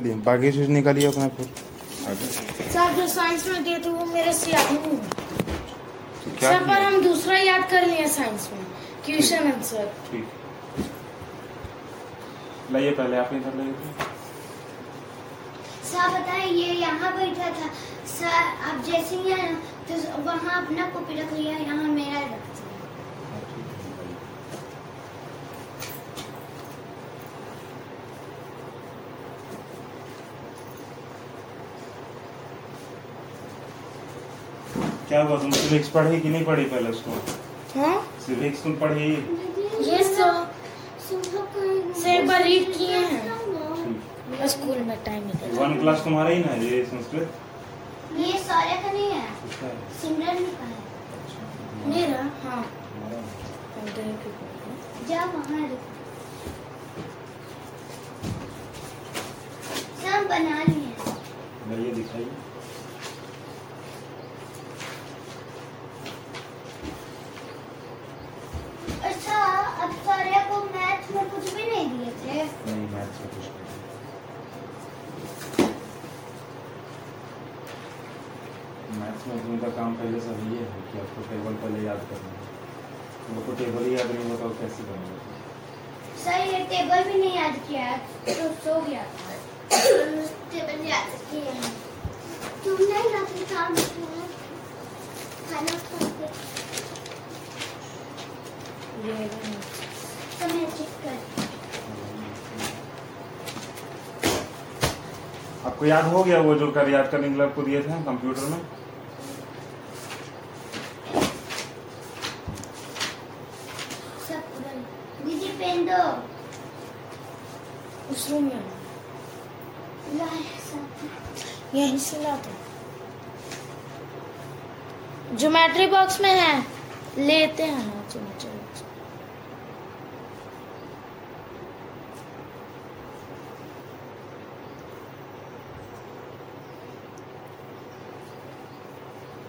चलिए बाकी चीज़ निकालिए अपना फिर। सर जो साइंस में दिए थे वो मेरे से याद नहीं हुआ तो क्या सर पर हम दूसरा याद कर लिए साइंस में। क्वेश्चन आंसर ठीक। लाइए पहले आप इधर लाइए। सर बताए ये यहाँ बैठा था। सर आप जैसे ही आए तो वहाँ अपना कॉपी रख लिया यहाँ मेरा रख दिया हाँ, ठीक है, लाइए। क्या हुआ तुम सिविक्स पढ़ी कि नहीं पढ़ी पहले उसको? हाँ? सिविक्स तुम पढ़ी? ये सर से एक किए हैं? स्कूल में टाइम निकल वन क्लास तुम्हारा ही ना ये संस्कृत? ये सारे का नहीं है। किसका सिमरन का है। अच्छा, मेरा? हाँ। जा वहाँ सब बना लिए। लाइए दिखाइए अच्छा अब सारे को मैथ में कुछ भी नहीं दिए थे नहीं मैथ में कुछ नहीं मैथ्स में तुमका काम पहले से ही है कि आपको टेबल पहले याद करना है। तुमको टेबल ही याद नहीं होता तो कैसे करोगे सर ये टेबल भी नहीं याद किया। तो सो गया टेबल याद किए हैं। तुम नहीं काम किया खाना खाते। ये भी समय चेक कर। आपको याद हो गया वो जो कर याद करने के लिए आपको दिए थे कंप्यूटर में सब पूरा दीदी पेन दो उस रूम में लाए सब तो। ज्योमेट्री बॉक्स में है। लेते हैं। ना ज्योमेट्री बॉक्स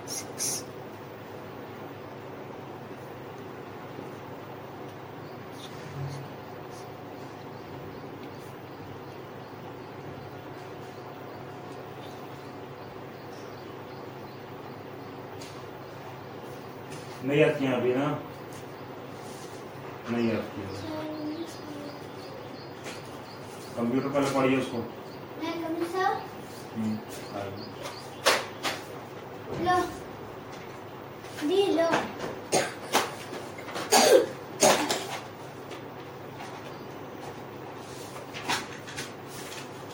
Six. नहीं याद किया अभी ना नहीं याद किया कंप्यूटर पहले पढ़िए उसको मैं कभी सब हम्म, आगे। लो दी लो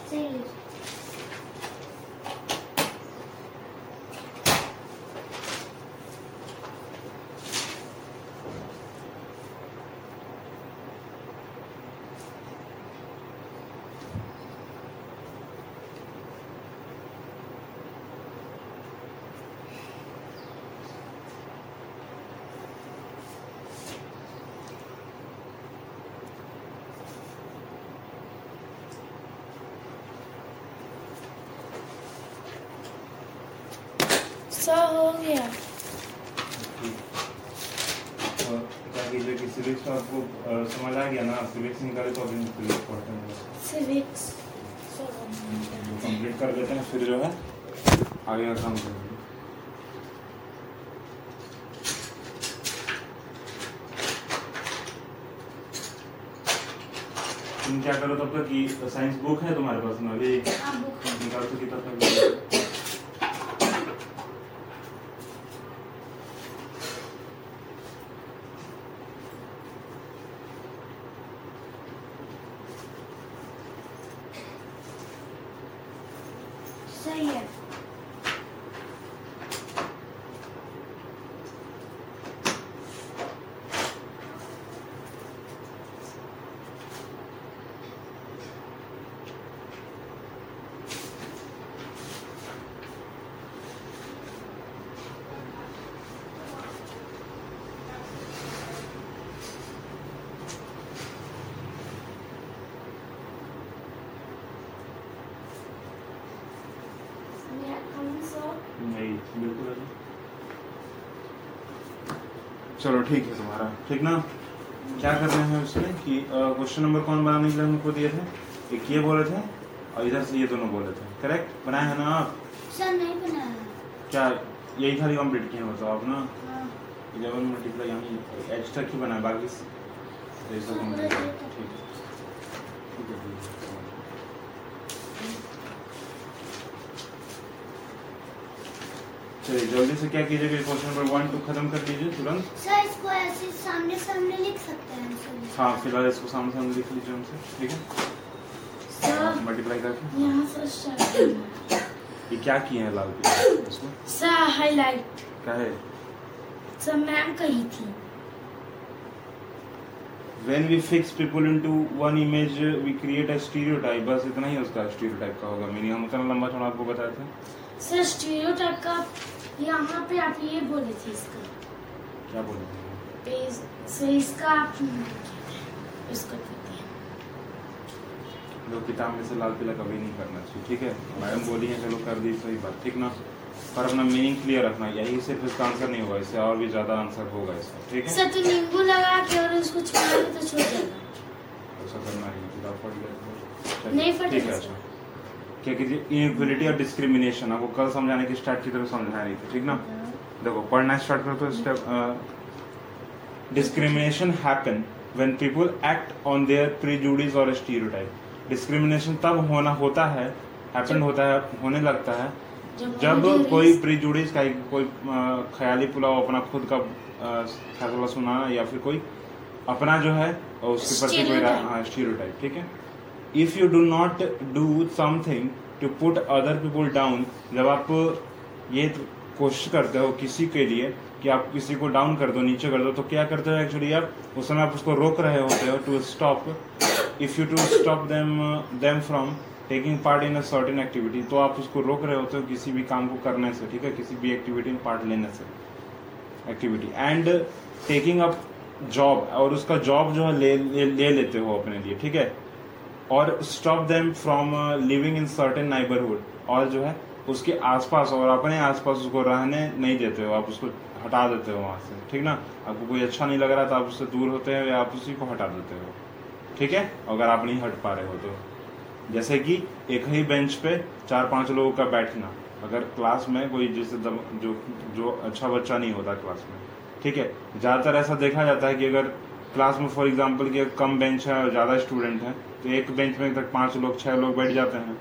सही सौ हो गया क्या कीजिए कि सिविक्स तो आपको समझ आ गया ना? सिविक्स निकाले तो अभी सिविक्स पढ़ते हैं। सिविक्स कंप्लीट कर देते हैं फिर जो है आगे का काम करेंगे। तुम क्या करो तब तक कि साइंस बुक है तुम्हारे पास में अभी? निकाल सकी तब तक सही है मेरा काम सो नहीं बिल्कुल अभी चलो ठीक है तुम्हारा। ठीक ना? क्या कर रहे हैं उसमें कि क्वेश्चन नंबर कौन बनाने के लिए हमको दिए थे? एक ये बोले थे और इधर से ये दोनों बोले थे। करेक्ट बनाए हैं ना आप? सर नहीं बनाया। क्या यही खाली कंप्लीट किए हैं बताओ आप ना? हाँ। इलेवन मल्टीप्लाई यहाँ एच तक ही बनाए? बाकी है ठीक है ठीक है ठीक है चलिए जल्दी से क्या कीजिएगा क्वेश्चन नंबर वन टू खत्म कर दीजिए तुरंत। सर इसको ऐसे सामने सामने लिख सकते हैं हाँ फ़िलहाल इसको सामने सामने लिख लीजिए हमसे ठीक है? मल्टीप्लाई करके। यहाँ। ये क्या किए हैं लाल पे सर हाईलाइट क्या है? सर मैम कही थी। When we fix people into one image we create a stereotype. बस इतना ही उसका stereotype का होगा। मीनिंग हम उतना लंबा चौड़ा आपको बताए थे सर स्टीरियोटाइप का यहाँ पे आप ये बोले थे इसका। क्या बोले थे से इसका आप इसको लोग किताब में से लाल पीला कभी नहीं करना चाहिए ठीक है? मैडम बोली है चलो कर दी सही बात ठीक ना? पर अपना मीनिंग क्लियर रखना यही सिर्फ़ इसका आंसर नहीं होगा इससे और भी ज़्यादा आंसर होगा इसका ठीक है? सर तो नींबू लगा के और उसको छुड़ाएँगे तो छूट जाएगा ऐसा करना है, किताब पढ़ गया नहीं फटेगा ठीक है अच्छा। क्या कीजिए इनइक्वलिटी और डिस्क्रिमिनेशन आपको कल समझाने की स्टार्ट की तरफ़ समझा नहीं था ठीक ना? देखो पढ़ना स्टार्ट करो तो step discrimination happen when people act on their prejudice और स्टीरियोटाइप डिस्क्रिमिनेशन तब होना होता है हैपन होता है होने लगता है जब prejudice- कोई प्रीजुडिस का कोई ख्याली पुलाव अपना खुद का फैसला सुनाना या फिर कोई अपना जो है उसके प्रति कोई. स्टीरियोटाइप ठीक है? If you do not do something to put other people down जब आप ये कोशिश करते हो किसी के लिए कि आप किसी को डाउन कर दो नीचे कर दो तो क्या करते हो एक्चुअली आप? उस समय आप उसको रोक रहे होते हो to stop if you to stop them them from taking part in a certain activity तो आप उसको रोक रहे होते हो किसी भी काम को करने से ठीक है? किसी भी एक्टिविटी में पार्ट लेने से activity and taking up job और उसका जॉब जो है ले, ले ले लेते हो अपने लिए ठीक है? और stop them from living in certain neighbourhood और जो है, उसके आसपास और अपने आसपास उसको रहने नहीं देते हो, आप उसको हटा देते हो वहाँ से। ठीक ना? आपको कोई अच्छा नहीं लग रहा तो आप उससे दूर होते हो या आप उसी को हटा देते हो। ठीक है? अगर आप नहीं हट पा रहे हो तो। जैसे कि एक ही बेंच पे चार पाँच लोगों का बैठना। अगर क्लास में कोई जैसे जो जो अच्छा बच्चा नहीं होता क्लास में। ठीक है? ज़्यादातर ऐसा देखा जाता है कि अगर क्लास में फॉर एग्जांपल कि कम बेंच है और ज़्यादा स्टूडेंट है तो एक बेंच में तक पाँच लोग छह लोग बैठ जाते हैं।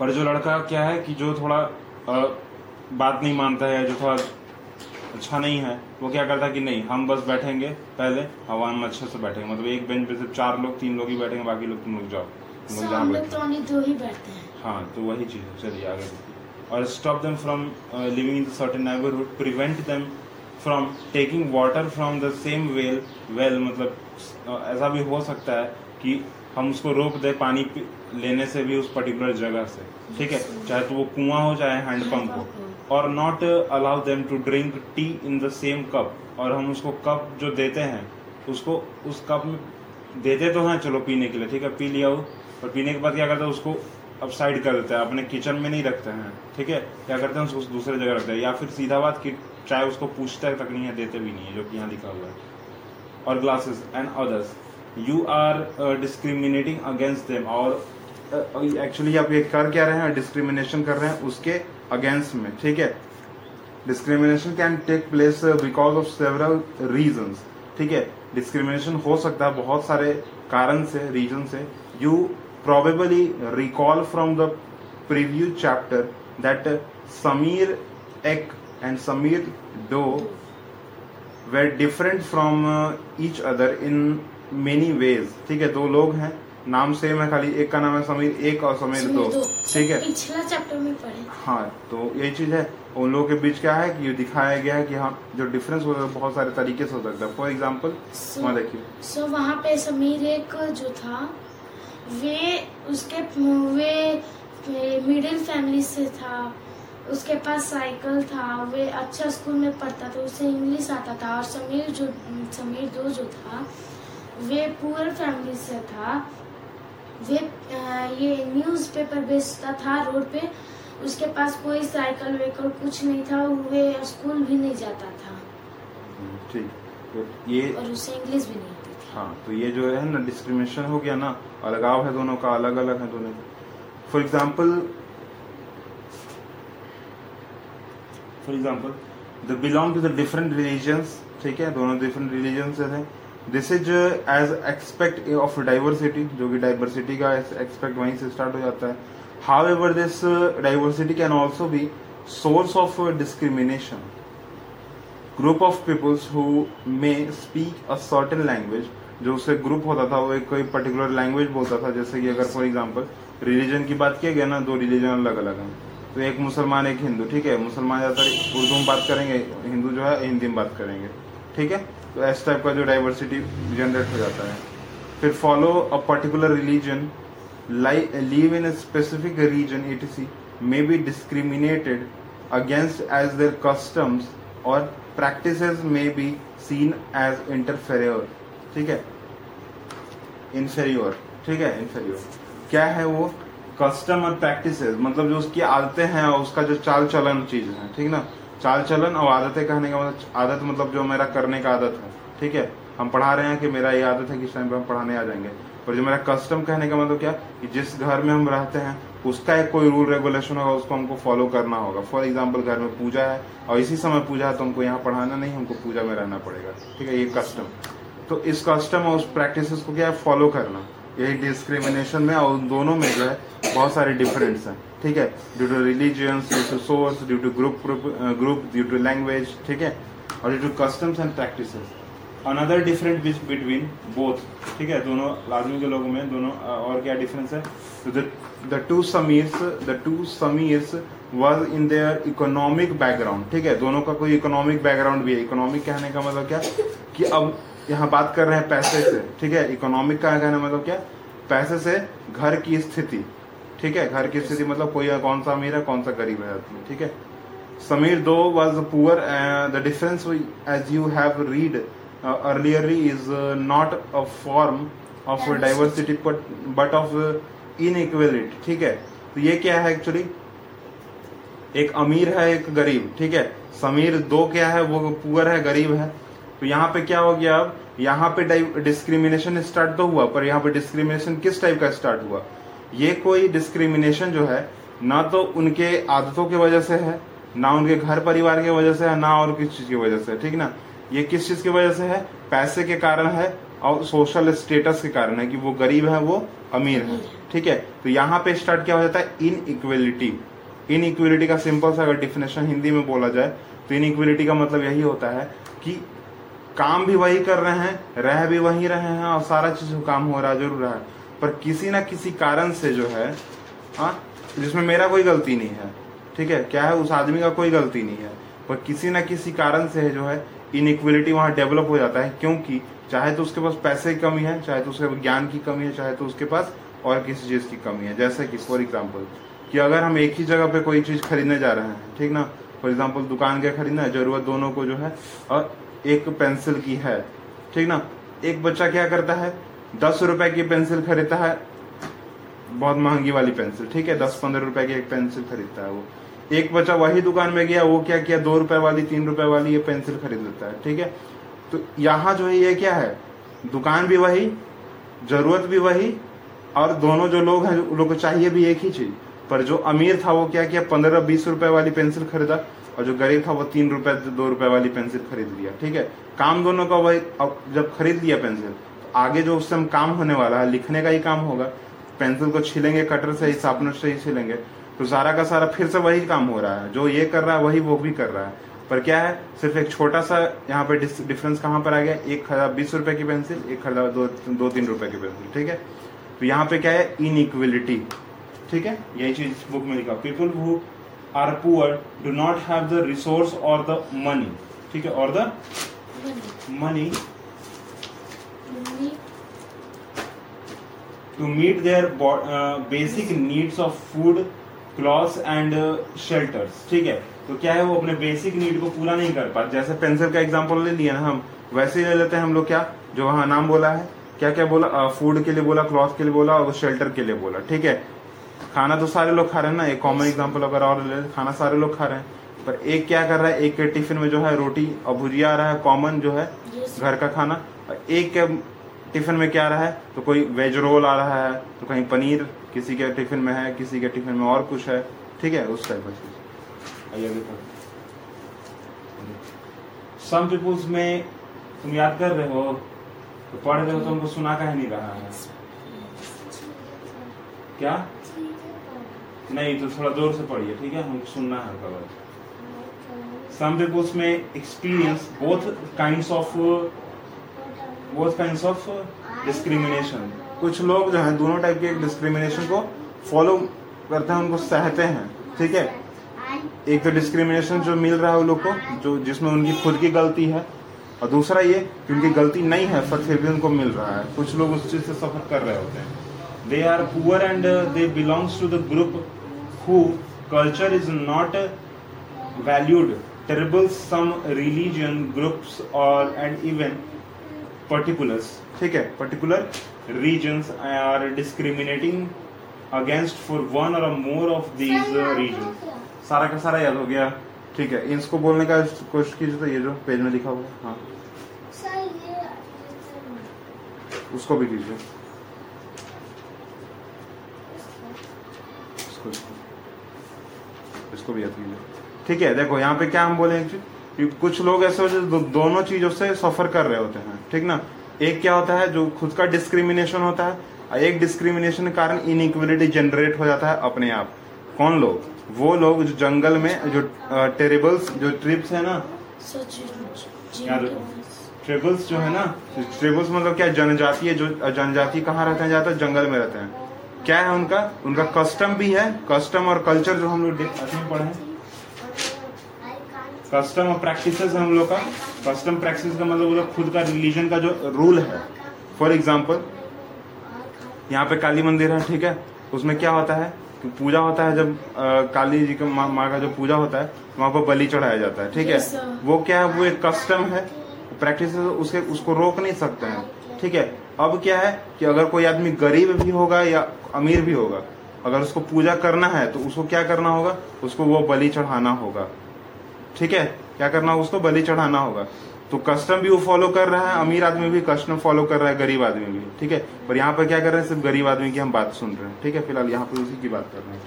पर जो लड़का क्या है कि जो थोड़ा अ, बात नहीं मानता है जो थोड़ा अच्छा नहीं है वो क्या करता है कि नहीं हम बस बैठेंगे पहले हवा में अच्छे से बैठेंगे। मतलब एक बेंच पे सिर्फ़ चार लोग तीन लोग ही बैठेंगे बाकी लोग तुम लोग जाओ। तुम लोग तो दो ही बैठते हैं। हाँ तो वही चीज़ है चलिए आगे। और stop them from living in certain neighbourhood prevent them from taking water from the same well well मतलब ऐसा भी हो सकता है कि हम उसको रोक दे पानी लेने से भी उस पर्टिकुलर जगह से। ठीक है? चाहे तो वो कुआँ हो चाहे हैंडपम्प हो। और not allow them to drink tea in the same cup और हम उसको कप जो देते हैं उसको उस कप में देते तो हैं चलो पीने के लिए ठीक है? पी लिया वो। और पीने के बाद क्या करते हैं उसको अब साइड कर देते हैं अपने किचन में नहीं रखते हैं। ठीक है? क्या करते हैं उसको दूसरे जगह रखते हैं। या फिर सीधा बात चाहे उसको पूछते तक नहीं है देते भी नहीं है जो कि यहाँ लिखा हुआ है। और glasses and others you are discriminating against them और एक्चुअली आप ये कर क्या रहे हैं? डिस्क्रिमिनेशन कर रहे हैं उसके अगेंस्ट में ठीक है? Discrimination can take place because of several reasons ठीक है? डिस्क्रिमिनेशन हो सकता है बहुत सारे कारण से रीजन से। You probably recall from the preview that uh, Samir Ek and Samir Doe were different from uh, each other in many ways. ठीक है दो लोग हैं नाम सेम है खाली एक का नाम है समीर एक और समीर दो ठीक है? पिछला चैप्टर में पढ़े। हाँ तो यही चीज़ है। उन लोगों के बीच क्या है कि ये दिखाया गया है कि हाँ जो डिफरेंस हो सकता है बहुत सारे तरीके से हो सकता है। फॉर एग्ज़ाम्पल वहाँ देखिए। सो वहाँ पे समीर एक जो था वे उसके वे मिडिल फैमिली से था। उसके पास साइकिल था वे अच्छा स्कूल में पढ़ता था उसे इंग्लिश आता था और समीर जो समीर दो जो था वे पुअर फैमिली से था। वे ये न्यूज़पेपर बेचता था रोड पे उसके पास कोई साइकिल वेकल कुछ नहीं था वे स्कूल भी नहीं जाता था। ठीक तो ये और उसे इंग्लिश भी नहीं आती थी। हाँ तो ये जो है ना डिस्क्रिमिनेशन हो गया ना अलगाव है दोनों का अलग अलग है दोनों। For example for example the belong to the different religions ठीक है? दोनों डिफरेंट रिलीजन से थे this is age aspect of diversity जो कि डाइवर्सिटी का एक्सपेक्ट वहीं से स्टार्ट हो जाता है। However this diversity can also be source of discrimination group of peoples who may speak a certain language जो उससे ग्रुप होता था, वो एक कोई पर्टिकुलर लैंग्वेज बोलता था। जैसे कि अगर फॉर एग्ज़ाम्पल रिलीजन की बात किया गया ना, दो रिलीजन अलग अलग हैं। तो एक मुसलमान, एक हिंदू, ठीक है? मुसलमान ज़्यादातर उर्दू में बात करेंगे, हिंदू जो है, हिंदी में बात करेंगे, ठीक है? तो ऐसे टाइप का जो डाइवर्सिटी जनरेट हो जाता है। फिर follow a particular religion like live in a specific religion it see may be discriminated against as their customs और practice may be seen as interfere ठीक है? इन्फेरियर ठीक है? इन्फेरियर क्या है वो? कस्टम और प्रैक्टिसेस मतलब जो उसकी आदतें हैं और उसका जो चाल चलन चीज़ है, ठीक ना? चाल चलन और आदतें कहने का मतलब आदत मतलब जो मेरा करने का आदत है, ठीक है? हम पढ़ा रहे हैं कि मेरा ये आदत है कि इस टाइम पे हम पढ़ाने आ जाएँगे। पर जो मेरा कस्टम कहने का मतलब क्या? कि जिस घर में हम रहते हैं, उसका एक कोई रूल रेगुलेशन होगा, उसको हमको फॉलो करना होगा। फॉर एग्ज़ाम्पल घर में पूजा है और इसी समय पूजा है तो हमको यहाँ पढ़ाना नहीं, हमको पूजा में रहना पड़ेगा, ठीक है? ये कस्टम तो इस कस्टम और उस प्रैक्टिस को क्या है? फॉलो करना। यही डिस्क्रिमिनेशन में और दोनों में जो है बहुत सारे डिफरेंस हैं, ठीक है? Due to religions due to source due to group group due to language ठीक है? और due to customs and practice another different between both ठीक है? दोनों लाजमी के लोगों में, दोनों और क्या डिफरेंस है? The two Sameers the two Sameers was in their economic background ठीक है? दोनों का कोई इकोनॉमिक बैकग्राउंड भी है। इकोनॉमिक कहने का मतलब क्या? कि अब यहाँ बात कर रहे हैं पैसे से ठीक है? इकोनॉमिक का कहना मतलब क्या? पैसे से घर की स्थिति ठीक है? घर की स्थिति मतलब कोई कौन सा अमीर है कौन सा गरीब है आदमी ठीक है? समीर दो was poor the difference as you have read earlierly is not a form of diversity but of inequality ठीक है? तो ये क्या है एक्चुअली एक अमीर है एक गरीब ठीक है? समीर दो क्या है वो पुअर है गरीब है। तो यहाँ पे क्या हो गया अब? यहाँ पे डिस्क्रिमिनेशन स्टार्ट तो हुआ, पर यहाँ पे डिस्क्रिमिनेशन किस टाइप का स्टार्ट हुआ? ये कोई डिस्क्रिमिनेशन जो है, ना तो उनके आदतों की वजह से है, ना उनके घर परिवार की वजह से है, ना और किस चीज़ की वजह से ठीक ना? ये किस चीज़ की वजह से है? पैसे के कारण है और सोशल स्टेटस के कारण है कि वो गरीब है, वो अमीर है, ठीक है? तो यहाँ पे स्टार्ट क्या हो जाता है? इन इक्वेलिटी इन इक्वेलिटी का सिंपल सा अगर डिफिनेशन हिंदी में बोला जाए तो इन इक्वेलिटी का मतलब यही होता है कि काम भी वही कर रहे हैं, रह भी वही रहे हैं और सारा चीज़ काम हो रहा ज़रूर रहा है। पर किसी ना किसी कारण से जो है हाँ जिसमें मेरा कोई गलती नहीं है, ठीक है, क्या है, उस आदमी का कोई गलती नहीं है, पर किसी ना किसी कारण से जो है इनइक्वलिटी वहाँ डेवलप हो जाता है, क्योंकि चाहे तो उसके पास पैसे की कमी है, चाहे तो उसके ज्ञान की कमी है, चाहे तो उसके पास और किसी चीज़ की कमी है। जैसे कि फॉर एग्ज़ाम्पल कि अगर हम एक ही जगह पे कोई चीज़ खरीदने जा रहे हैं, ठीक ना? फॉर एग्ज़ाम्पल दुकान के खरीदना है? ज़रूरत दोनों को जो है, और एक पेंसिल की है, ठीक ना? एक बच्चा क्या करता है? दस रुपए की पेंसिल खरीदता है। बहुत महँगी वाली पेंसिल, ठीक है? दस पंद्रह रुपए की एक पेंसिल खरीदता है वो। एक बच्चा वही दुकान में गया, वो क्या किया? दो रुपए वाली, तीन रुपए वाली ये पेंसिल खरीद लेता है, ठीक है? तो यहाँ जो है, ये क्या है? दुकान भी वही, ज़रूरत भी वही, और दोनों जो लोग हैं लोग को चाहिए भी एक ही चीज़। पर जो अमीर था, वो क्या किया? पंद्रह बीस रुपए वाली पेंसिल खरीदा। और जो गरीब था वो तीन रुपए, दो रुपए वाली पेंसिल खरीद लिया, ठीक है? काम दोनों का वही, अब जब खरीद लिया पेंसिल तो आगे जो उससे काम होने वाला है, लिखने का ही काम होगा। पेंसिल को छिलेंगे, कटर से ही, शार्पनर से ही छिलेंगे तो सारा का सारा फिर से वही काम हो रहा है। जो ये कर रहा है, वही वो भी कर रहा है। पर क्या है, सिर्फ़ एक छोटा सा यहाँ पे डिफरेंस कहाँ पर आ गया? एक खरीदा बीस रुपए की पेंसिल, एक खरीदा दो दो तीन रुपए की पेंसिल, ठीक है? तो यहाँ पे क्या है? इनइक्वलिटी ठीक है? यही चीज़ बुक में लिखा। People who are poor do not have the resource और द मनी ठीक है, और the money to meet their basic needs of food cloth and shelters ठीक है तो क्या है वो अपने बेसिक नीड को पूरा नहीं कर पाते? जैसे पेंसिल का एग्ज़ाम्पल ले लिया ना हम, वैसे ही ले लेते हैं हम लोग क्या? जो वहाँ नाम बोला है क्या क्या बोला फ़ूड के लिए बोला क्लॉथ के लिए बोला और शेल्टर के लिए बोला। ठीक है खाना तो सारे लोग खा रहे हैं ना एक कॉमन एग्ज़ाम्पल अगर और ले खाना सारे लोग खा रहे हैं। पर एक क्या कर रहा है एक के टिफ़िन में जो है रोटी और भुजिया आ रहा है कॉमन जो है घर का खाना। और एक के टिफ़िन में क्या आ रहा है तो कोई वेज रोल आ रहा है तो कहीं पनीर किसी के टिफ़िन में है किसी के टिफ़िन में और कुछ है। ठीक है उस टाइप का चीज़। आइए सम पीपुल्स में तुम याद कर रहे हो तो पढ़ रहे हो तो हमको सुना कह नहीं रहा है। क्या? नहीं तो थोड़ा ज़ोर से पढ़िए, ठीक है? हमको सुनना है हल्का बहुत। Some peoples may experience both kinds of, both kinds of discrimination. कुछ लोग जो हैं, दोनों टाइप के डिस्क्रिमिनेशन को फॉलो करते हैं, उनको सहते हैं, ठीक है? एक तो डिस्क्रिमिनेशन जो मिल रहा है उन लोग को, जो जिसमें उनकी खुद की गलती है, और दूसरा ये कि उनकी गलती नहीं है, पर फिर भी उनको मिल रहा है। कुछ लोग उस चीज़ से सफ़र कर रहे होते हैं। They are poor and they belongs to the group who culture is not valued terrible some religion groups or and even particulars ठीक है particular regions are discriminating against for one or more of these uh, regions सारा का सारा याद हो गया ठीक है इसको बोलने का कोशिश कीजिए तो ये जो पेज में लिखा हुआ है हाँ उसको भी कीजिए इसको इसको इसको भी याद कीजिए ठीक है देखो यहाँ पे क्या हम बोले कि कुछ लोग ऐसे होते हैं जो दो, दोनों चीज़ों से सफ़र कर रहे होते हैं ठीक ना? एक क्या होता है जो खुद का डिस्क्रिमिनेशन होता है एक डिस्क्रिमिनेशन के कारण इनइक्वलिटी जनरेट हो जाता है अपने आप। कौन लोग? वो लोग जो जंगल में जो टेरेबल्स जो ट्रिप्स है ना? ट्रिबल्स जो है ना? ट्रिबल्स मतलब क्या? जनजाति है जो जनजाति कहाँ रहते हैं ज़्यादा जंगल में रहते हैं। क्या है उनका? उनका कस्टम भी है। कस्टम और कल्चर जो हम लोग पढ़े हैं। कस्टम और प्रैक्टिस है हम लोग का। कस्टम प्रैक्टिस का मतलब वो लोग खुद का रिलीजन का जो रूल है। फॉर एग्ज़ाम्पल यहाँ पे काली मंदिर है ठीक है? उसमें क्या होता है? कि पूजा होता है जब अ, काली जी का माँ माँ का जो पूजा होता है वहाँ पर बलि चढ़ाया जाता है ठीक है? Yes, वो क्या है? वो एक कस्टम है। प्रैक्टिस उसके उसको रोक नहीं सकते हैं ठीक है? अब क्या है कि अगर कोई आदमी गरीब भी होगा या अमीर भी होगा, अगर उसको पूजा करना है तो उसको क्या करना होगा? उसको वो बलि चढ़ाना होगा। ठीक है? क्या करना होगा उसको? बलि चढ़ाना होगा। तो कस्टम भी वो फॉलो कर रहा है, अमीर आदमी भी कस्टम फॉलो कर रहा है, गरीब आदमी भी। ठीक है? पर यहाँ पर क्या कर रहे हैं? सिर्फ़ गरीब आदमी की हम बात सुन रहे हैं। ठीक है? फ़िलहाल यहाँ पर उसी की बात कर रहे हैं।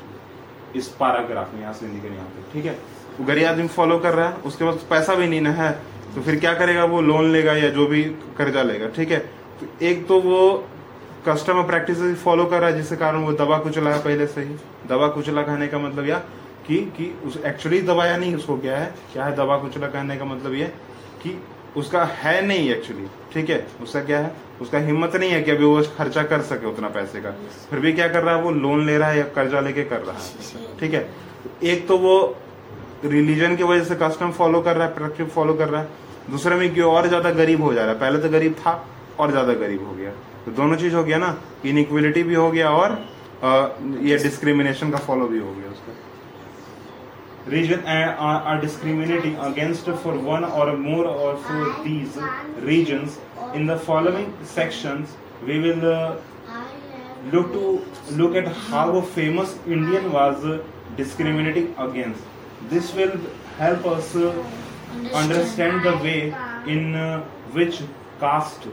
इस पैराग्राफ में, यहाँ से निकल यहाँ पे। ठीक है? वो गरीब आदमी फॉलो कर रहा है, उसके पास पैसा भी नहीं ना है तो फिर क्या करेगा वो लोन लेगा या जो भी कर्जा लेगा। ठीक है? एक तो वो कस्टमर प्रैक्टिस फॉलो कर रहा है, जिसके कारण वो दवा कुचला है पहले से ही। दवा कुचला कहने का मतलब या कि कि उस एक्चुअली दबाया नहीं, उसको क्या है? क्या है दवा कुचला कहने का मतलब ये? कि उसका है नहीं एक्चुअली ठीक है? उसका क्या है? उसका हिम्मत नहीं है कि अभी वो खर्चा कर सके उतना पैसे का। फिर भी क्या कर रहा है वो? लोन ले रहा है या कर्जा लेके कर रहा है, ठीक है? एक तो वो रिलीजन की वजह से कस्टम फॉलो कर रहा है प्रैक्टिस फॉलो कर रहा है। दूसरे में क्यों और ज़्यादा गरीब हो जा रहा है। पहले तो गरीब था और ज़्यादा गरीब हो गया। तो दोनों चीज़ हो गया ना इनिक्वलिटी भी हो गया और ये डिस्क्रिमिनेशन का फॉलो भी हो गया उसका। Reason are discriminating against for one or more or for these reason in the following section we will look to look at how famous Indian was discriminating against this will help us understand the way in which caste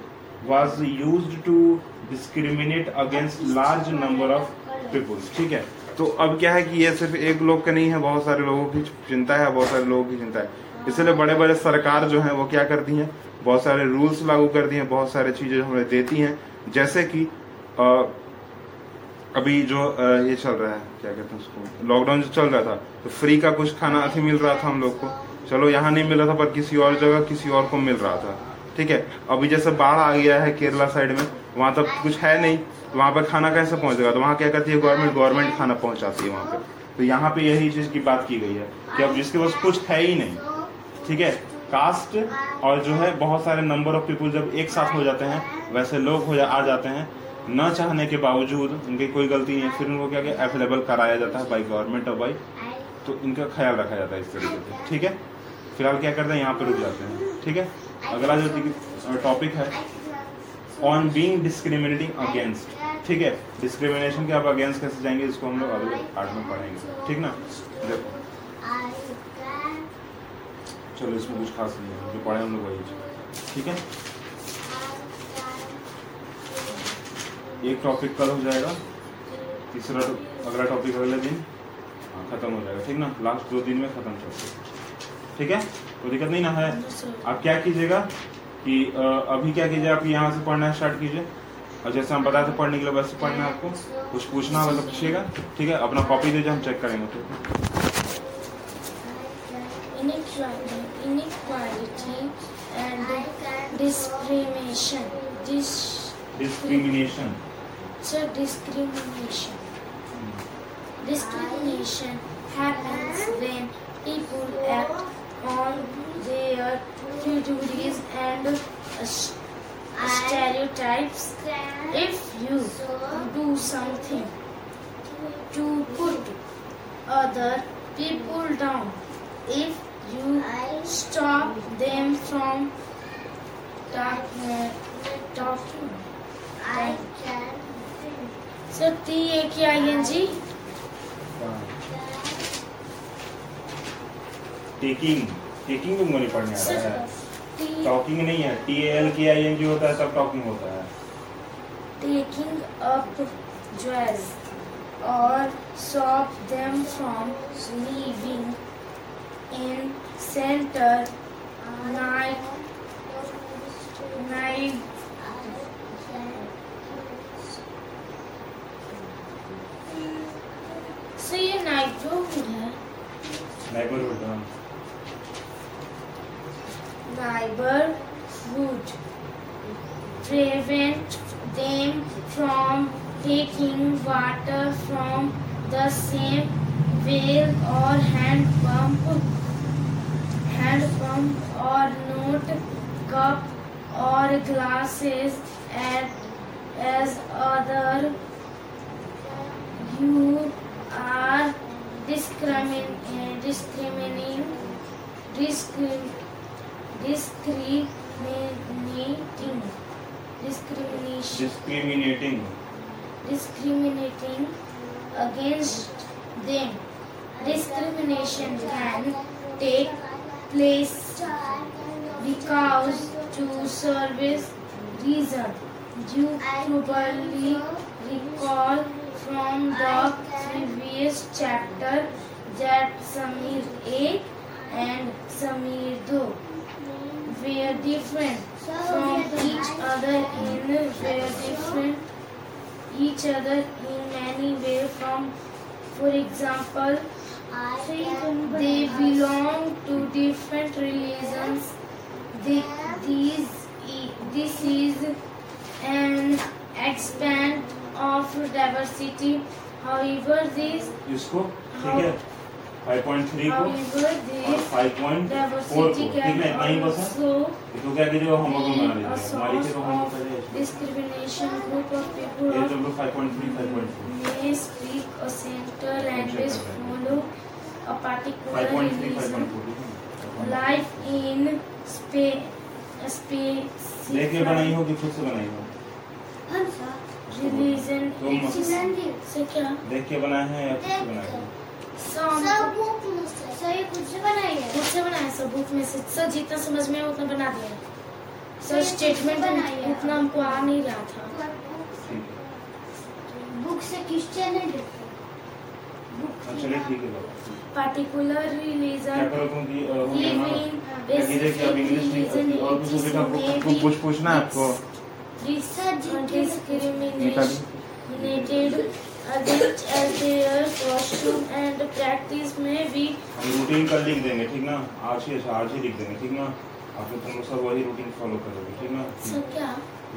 was use to discriminate against large number of people ठीक है? तो अब क्या है कि ये सिर्फ़ एक लोग का नहीं है बहुत सारे लोगों की चिंता है बहुत सारे लोगों की चिंता है। इसलिए बड़े बड़े सरकार जो है वो क्या करती हैं? बहुत सारे रूल्स लागू करती हैं बहुत सारे चीज़ें हमें देती हैं। जैसे कि अ, अभी जो अ, ये चल रहा है क्या कहते हैं उसको? लॉकडाउन जो चल रहा था तो फ्री का कुछ खाना अथी मिल रहा था हम लोग को। चलो यहाँ नहीं मिल रहा था पर किसी और जगह किसी और को मिल रहा था। ठीक है? अभी जैसे बाढ़ आ गया है केरला साइड में वहाँ तक कुछ है नहीं। तो वहाँ पर खाना कैसे पहुंचेगा? तो वहाँ क्या करती है गवर्नमेंट गवर्नमेंट खाना पहुंचाती है वहाँ पे। तो यहाँ पे यही चीज़ की बात की गई है कि अब जिसके पास कुछ है ही नहीं ठीक है? कास्ट और जो है बहुत सारे नंबर ऑफ़ पीपल जब एक साथ हो जाते हैं वैसे लोग हो जा, आ जाते हैं न चाहने के बावजूद उनकी कोई गलती नहीं है। फिर उनको क्या क्या अवेलेबल कराया जाता है बाई गवर्नमेंट और बाई तो इनका ख्याल रखा जाता है इस तरीके से ठीक है? फ़िलहाल क्या करते हैं? यहाँ पर रुक जाते हैं ठीक है? अगला जो टॉपिक है ऑन बींग डिस्क्रिमिनेटिंग अगेंस्ट ठीक है? डिस्क्रिमिनेशन के आप अगेंस्ट कैसे जाएँगे इसको हम लोग अगले पार्ट में पढ़ेंगे। ठीक ना? देखो चलो इसमें कुछ खास नहीं है। जो पढ़े हम लोग वही ठीक है? एक टॉपिक कल हो जाएगा। तीसरा अगला टॉपिक अगले दिन। हाँ, खत्म हो जाएगा। ठीक ना? लास्ट दो दिन में खत्म कर ठीक है? कोई दिक्कत नहीं ना है। आप क्या कीजिएगा कि अभी क्या कीजिए आप यहाँ से पढ़ना स्टार्ट कीजिए। और जैसे हम बताए थे पढ़ने के लिए वैसे पढ़ना है आपको। कुछ पूछना होगा तो पूछिएगा ठीक है? अपना कॉपी दीजिए हम चेक करेंगे तो। Discrimination. Dis, discrimination. Discrimination happens when prejudices and uh, stereotypes. If you do something to put other people down, if you stop them from talk, uh, talking. So T A K I N G. Taking taking तुमको नहीं पढ़ने आ So रहा है T talking नहीं है T L के आई N G होता है तब टॉकिंग होता है taking up jewels or stop them from leaving in center night night so ये neighborhood है नेबरहुड हाँ neighborhood prevent them from taking water from the same well or hand pump hand pump or not cup or glasses at, as other. You are eh, discriminating discriminating discrim- discriminating discrimination discriminating discriminating against them discrimination can take place because to service reason you probably recall from the previous chapter that Samir A and Samir Do were different from each other in were different each other in many ways from for example they belong to different religions they, these this is an expand of diversity however this इसको ठीक है 5.3 को और this 5.4 को ठीक है इतना ही बस है तो क्या कीजिएगा होमवर्क बना लीजिएगा हमारी से तो होमवर्क of करिए discrimination group of people ये of तो लोग 5.3 5.4 may speak a center language follow a particular 5.3 religion 5.4 life in space space देख के बनाई होगी खुद से बनाई हो तो मत- से क्या देख के बनाए हैं या खुद से बनाए हैं some सही खुद से। बनाई है? खुद से बनाया सब में से। सर जितना समझ में उतना बना दिया। सर स्टेटमेंट उतना हमको आ नहीं रहा था। बुक से? क्वेश्चन है। चलिए ठीक है बाबा। Particular क्या करो क्योंकि ना in क्या कीजिए इंग्लिश religion और कुछ हो पूछना है आपको? discriminated against as their costume and practice में भी रूटीन कल लिख देंगे ठीक ना? आज ही आज ही लिख देंगे ठीक ना? आप लोग तुम लोग सब वही रूटीन फॉलो करोगे ठीक ना? सर क्या?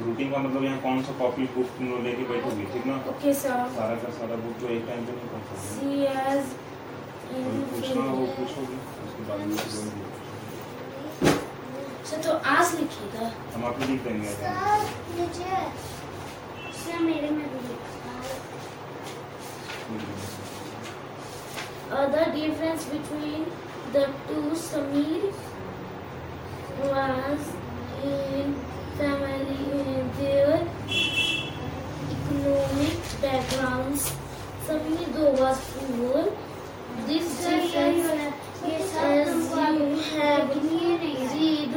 रूटीन का मतलब यहाँ कौन सा कॉपी बुक तुम लोग लेके बैठोगे ठीक ना? ओके सर सारा का सारा बुक तो एक टाइम पे नहीं पढ़ सकते सी कोई पूछना हो वो पूछोगे? उसके बाद में। सर तो आज लिखिएगा। हम आपको लिख देंगे। सर मुझे सर मेरे में other difference between the two Samir was in family in their economic backgrounds. Samir though was poor. This difference, as you have read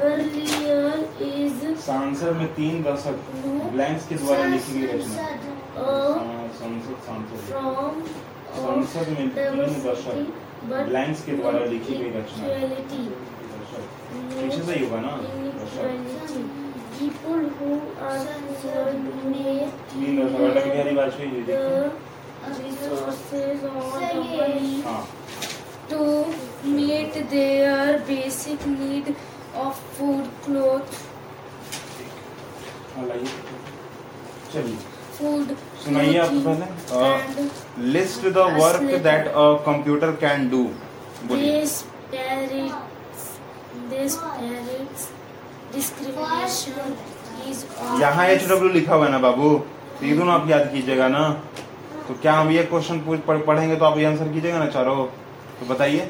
earlier, is सांसद में तीन दशक ब्लैंक्स के द्वारा लिखी गई रचना A हाँ, संसद सांसद from संसद में तीन दशक ब्लैंक्स के द्वारा लिखी गई रचना पीछे से ही होगा ना. People who are तीन दशक अटल बिहारी वाजपेयी जी देखिए हाँ to meet their basic need of food, clothes, हाँ, लाइए चलिए food, सुनाइए आप पहले। List the work that a computer can do यहाँ एच डब्ल्यू लिखा हुआ है ना बाबू? तो ये दोनों आप याद कीजिएगा ना। तो क्या हम ये क्वेश्चन पढ़ेंगे तो आप ये आंसर कीजिएगा ना चारों? तो बताइए।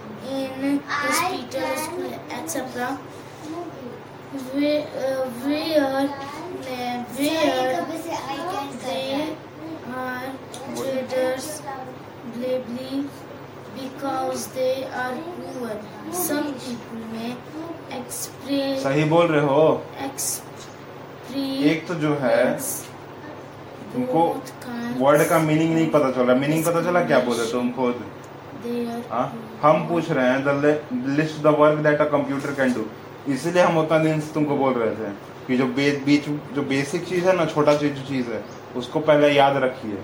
in hospital school etc where uh, where uh, where they are traders blavely because they are poor some people may express सही बोल रहे हो एक तो जो है तुमको वर्ड का मीनिंग नहीं पता चला मीनिंग पता चला क्या बोले तुम खुद हाँ हम पूछ रहे हैं the list the work that a computer can do इसीलिए हम उतना दिन तुमको बोल रहे थे कि जो बे, बीच जो बेसिक चीज़ है ना छोटा चीज़ जो चीज़ है उसको पहले याद रखिए।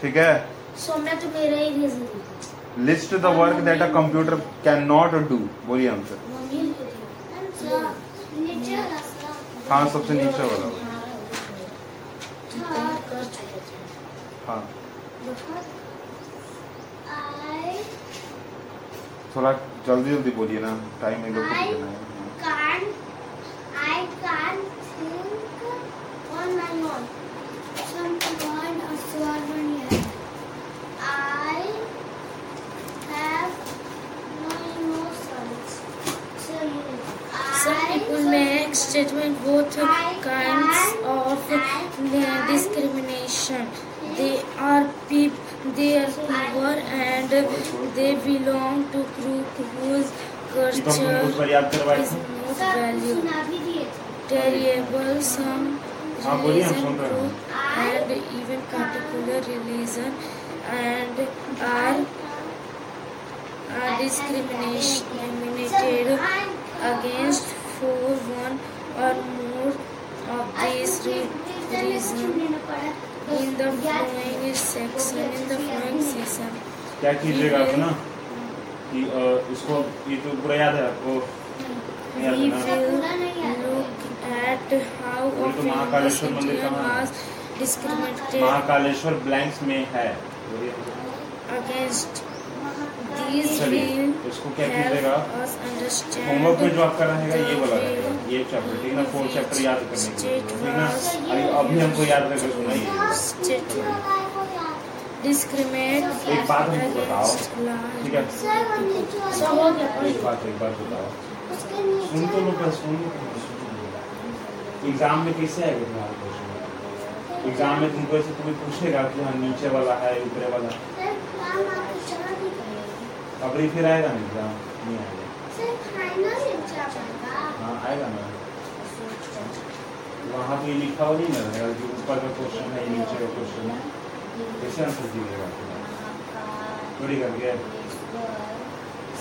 ठीक है? सोमना तो मेरा ही list the work that a computer can not do बोलिए आंसर नीचे हाँ सबसे नीचे वाला। हाँ थोड़ा जल्दी जल्दी बोलिए ना टाइम इन लोग को देना है people statement both kinds of uh, discrimination. They are peop They are poor and they belong to group whose culture is most valuable. Some religion and even particular religion and are are discriminated against for one or more of these reasons. क्या कीजिएगा आप ना? कि इसको ये तो पूरा याद है आपको। तो महाकालेश्वर मंदिर का महाकालेश्वर ब्लैंक्स में है। इसको क्या कीजिएगा? होमवर्क में जो आप कर रहे हैं ये वाला ये चैप्टर ठीक है ना फोर चैप्टर याद करने के लिए ठीक है ना? अभी अभी हमको याद करके सुनाइए। एक बात हमको बताओ ठीक है? एक बात एक बात बताओ। सुन तो लो पहले सुन एग्ज़ाम में कैसे आएगा तुम्हारा क्वेश्चन एग्ज़ाम में तुमको ऐसे तुम्हें पूछेगा कि हाँ नीचे वाला है ऊपरे वाला अभी फिर आएगा ना एग्ज़ाम नहीं आएगा। सर एग्ज़ाम आएगा हाँ। ना वहाँ पे लिखा हुआ नहीं ना कि ऊपर का क्वेश्चन है नीचे का क्वेश्चन है। कैसे आंसर दीजिएगा थोड़ी करके।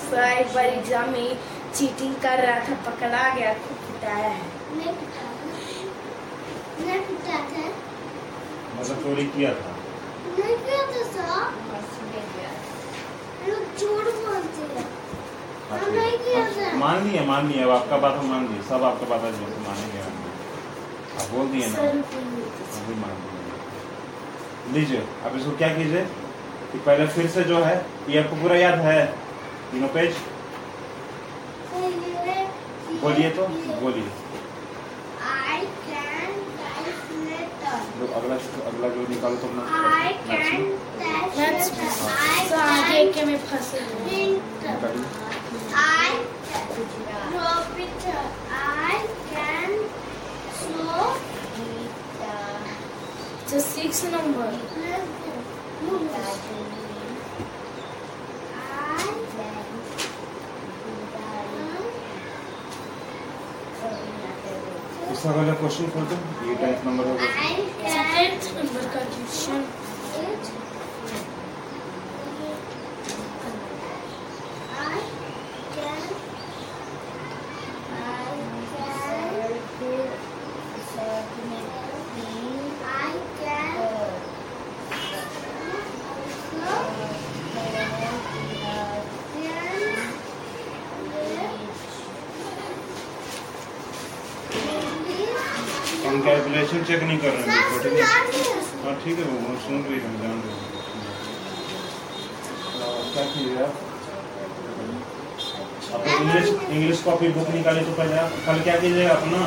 सर एक बार एग्ज़ाम में चीटिंग कर रहा था पकड़ा गया तो पिटाया है। नहीं पिटा नहीं पिटा था मतलब चोरी किया था। नहीं किया था। सर लोग झूठ बोलते हैं। मान लिए मान लिए अब आपका बात हम मान लिए सब आपका बात है जैसे मानेंगे आप बोल दिए ना। अभी मान लिए लीजिए अब इसको क्या कीजिए कि पहले फिर से जो है ये आपको पूरा याद है। तीनों पेज? बोलिए तो बोलिए। I can write जो अगला अगला जो निकालो तो अपना आगे के में फंसे हुए हैं। print. निकालिए I draw picture. I can show So six number. इसका वाला क्वेश्चन खोल दो ये टेंथ नंबर होगा So tenth number का क्वेश्चन I can हम कैलकुलेशन चेक नहीं कर रहे हैं ठीक है हाँ। ठीक है वो सुन रही हम जान रहे क्या कीजिए आप आप इंग्लिश इंग्लिश कॉपी बुक निकाले तो पहले आप कल क्या कीजिएगा अपना?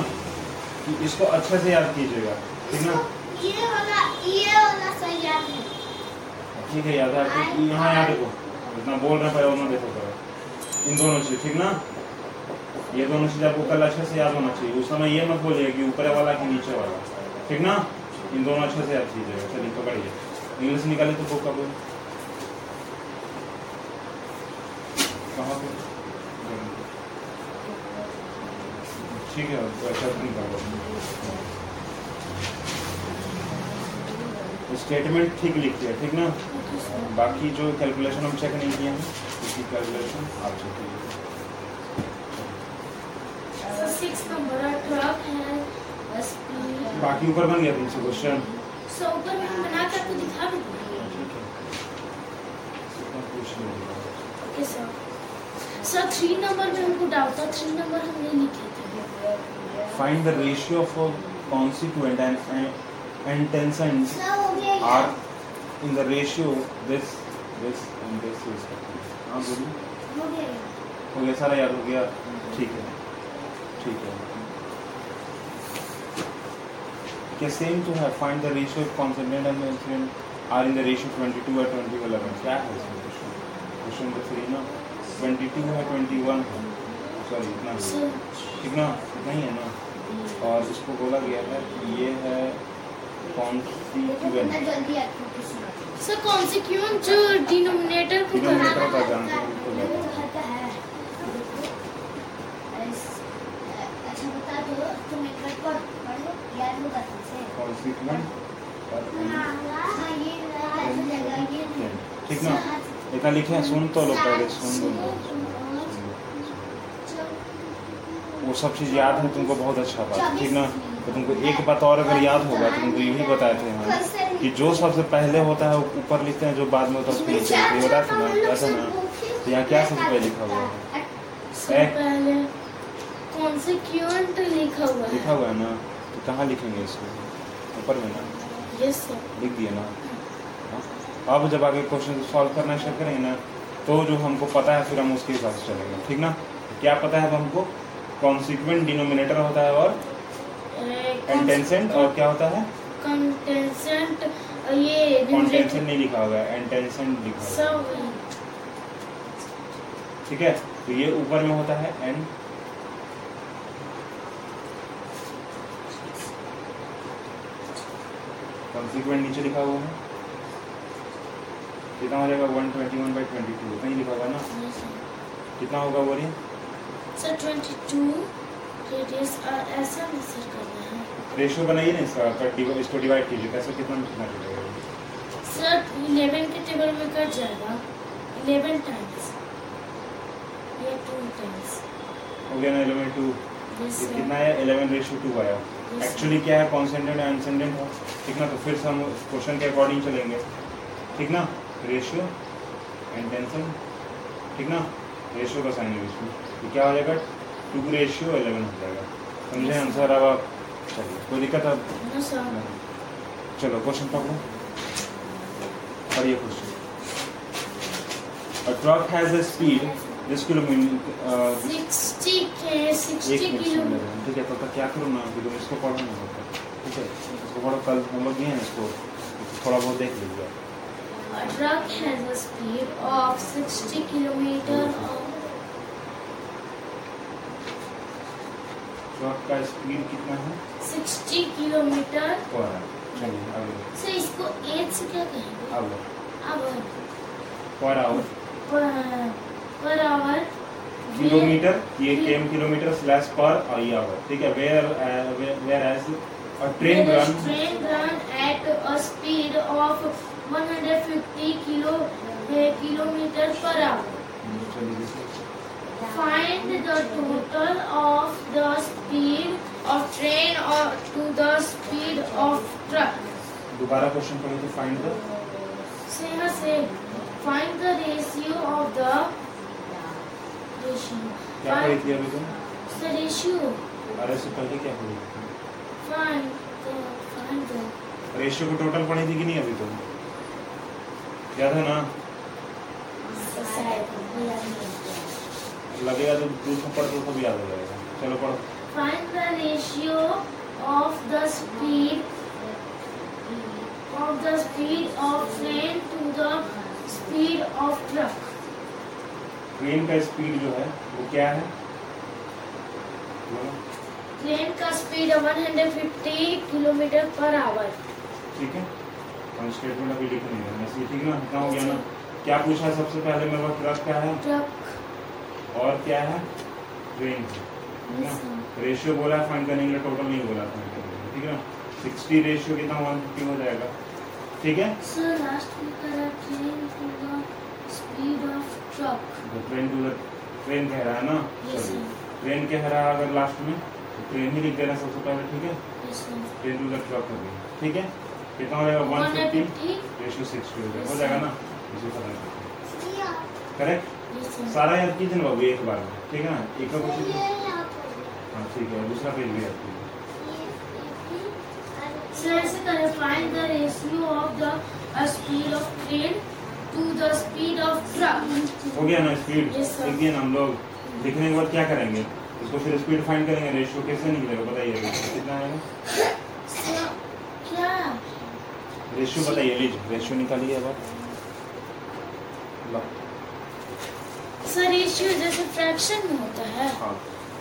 कि इसको अच्छे से याद कीजिएगा ठीक ना? ये वाला ये वाला सही याद है। ठीक है याद है यहाँ याद रखो इतना बोल रहे हैं पहले उन्होंने देखो पहले इन दोनों चीज़ ठीक ना? ये दोनों चीज़ आपको कल अच्छे से याद होना चाहिए। उस समय ये मत बोलिए कि ऊपर वाला कि नीचे वाला। ठीक ना इन दोनों अच्छे से याद कीजिएगा चलिए पकड़िए इंग्लिश निकाले तो बुक का बोल कहाँ पे? ठीक है तो अच्छा निकालो स्टेटमेंट ठीक लिखिए ठीक ना? बाकी जो कैलकुलेशन हम चेक नहीं किए हैं, उसकी कैलकुलेशन आप चेक कीजिए। So, six number बाकी ऊपर बन गया तुमसे क्वेश्चन ऊपर बना के आपको दिखा भी. Sir. Three number में हमको डाउट था। हम नहीं लिखे थे। Find the ratio of consequent and antecedent सब गया ये। Are in the ratio this this and this respectively हाँ बोलिए। हो गया सारा याद हो गया। ठीक है। ठीक है। के सेम टू है find the ratio of concentrate and incident are in the ratio 22 and 21 क्या है क्वेश्चन नंबर 3 ना 22 है 21 सॉरी इतना कितना 22 है 21 है ना? और इसको बोला गया है कि ये है कौन सी तो क्यों सर कौन सी क्यों जो डिनोमिनेटर को बढ़ाना है? और ये ठीक ना? इतना लिखे सुन तो लो पहले सुन लो। वो सब चीज़ याद है तुमको बहुत अच्छा बात ठीक ना? तो तुमको एक बात और अगर याद होगा तो तुमको यही बताए थे हम कि जो सबसे पहले होता है वो ऊपर लिखते हैं जो बाद में होता है उसको लिखते हैं। ये बताया ना? ऐसा ना? तो यहाँ क्या सबसे पहले लिखा हुआ है? लिखा हुआ लिखा है हुआ है ना? कहाँ लिखेंगे इसको ऊपर में ना? यस सर लिख दिए ना? हाँ? अब जब आगे क्वेश्चन सॉल्व करना स्टार्ट करेंगे ना तो जो हमको पता है फिर हम उसके हिसाब से चलेंगे। ठीक ना? क्या पता है अब हमको? कॉन्सिक्वेंट डिनोमिनेटर होता है और एंटेंसेंट और क्या होता है? कंटेंसेंट ये कॉन्टेंसेंट नहीं लिखा हुआ है एंटेंसेंट लिखा हुआ है ठीक है? तो ये ऊपर में होता है एंड कॉन्सिक्वेंट नीचे लिखा हुआ है। कितना हो जाएगा? One twenty one by twenty two कहीं लिखा हुआ ना? कितना होगा बोलिए? सर ट्वेंटी टू रेशियो बनाइए ना इसका डिव- इसको डिवाइड कीजिए। कैसे कितना कितना चलेगा सर इलेवन के टेबल में कट जाएगा। इलेवन टाइम्स ये टू टाइम्स हो गया ना इलेवन टू कितना है? इलेवन रेशियो टू आया। एक्चुअली क्या है? कॉन्सेंडेंट एंड अनसेंडेंट है। ठीक ना? तो फिर से हम क्वेश्चन के अकॉर्डिंग चलेंगे। ठीक ना? रेशियो एंड इंटेंशन ठीक ना? रेशियो का साइन है इसमें। तो क्या हो जाएगा? टू रेशियो एलेवन हो जाएगा। समझे? आंसर अब आप चलिए कोई दिक्कत अब? चलो क्वेश्चन पकड़ो। पढ़िए question A truck has a speed kilometer uh, sixty के सिक्सटी एक मिनट किलो सुन ले रहे हैं ठीक है? तो तब क्या करो ना अभी इसको पढ़ो ना तब तक, ठीक है? इसको पढ़ो कल हम लोग हैं इसको। थोड़ा बहुत देख लीजिए A truck has a speed of 60 kilometer truck का स्पीड कितना है? 60 किलोमीटर इसको एज से क्या कहेंगे? अब। अब। पर आवर पर किलोमीटर ये केम किलोमीटर स्लैश पर आवर ठीक है? Where where as a train run train run at a speed of 150 kilo kilometre per hour find the total of the speed of train और to the speed of truck दोबारा question पढ़ो तो find the same same find the ratio of the क्या. अरे से पहले क्या पढ़ी रेशियो को टोटल पढ़ी थी कि नहीं अभी तुम याद है ना लगेगा तो दूसरा पढ़ दो तो भी याद हो जाएगा चलो पढ़ो Find the ratio of the speed of the speed of train to the speed of truck. Train का स्पीड जो है वो क्या है? ट्रेन का स्पीड 150 किलोमीटर पर आवर। ठीक है? हम स्टेटमेंट अभी लिख नहीं है ऐसे ठीक ना? इतना हो गया ना? क्या पूछा है सबसे पहले मेरे पास? ट्रक क्या है? ट्रक। और क्या है? ट्रेन। रेशियो बोला है फाइंड करने के लिए टोटल नहीं बोला था ठीक है सिक्सटी रेशियो कितना? वन फिफ्टी हो जाएगा। ठीक है? सर लास्ट में करा train the speed of truck तो ट्रेन टू द ट्रेन कह रहा है ना? चलिए sir. ट्रेन कह रहा है अगर लास्ट में तो ट्रेन ही लिख देना सबसे पहले ठीक है? ट्रेन टू द ट्रक हो गई ठीक है? कितना हो जाएगा? वन फिफ्टी 150 रेशियो सिक्सटी हो जाएगा। हो जाएगा ना? इसी तरह. करेक्ट सारा याद कीजिए ना बाबू एक बार में ठीक है ना? एक का क्वेश्चन पर। हाँ ठीक है दूसरा पेज भी कीजिए। सर ऐसे करें find the ratio of the speed of train to the speed of truck हो गया ना स्पीड Yes. लिख ना हम लोग। लिखने के बाद क्या करेंगे? इसको फिर स्पीड फाइंड करेंगे रेशियो कैसे निकलेगा बताइए। कितना आएगा क्या? रेशियो बताइए लीजिए। रेशियो निकालिए अब आप। सर रेशियो जैसे फ्रैक्शन में होता है। हाँ।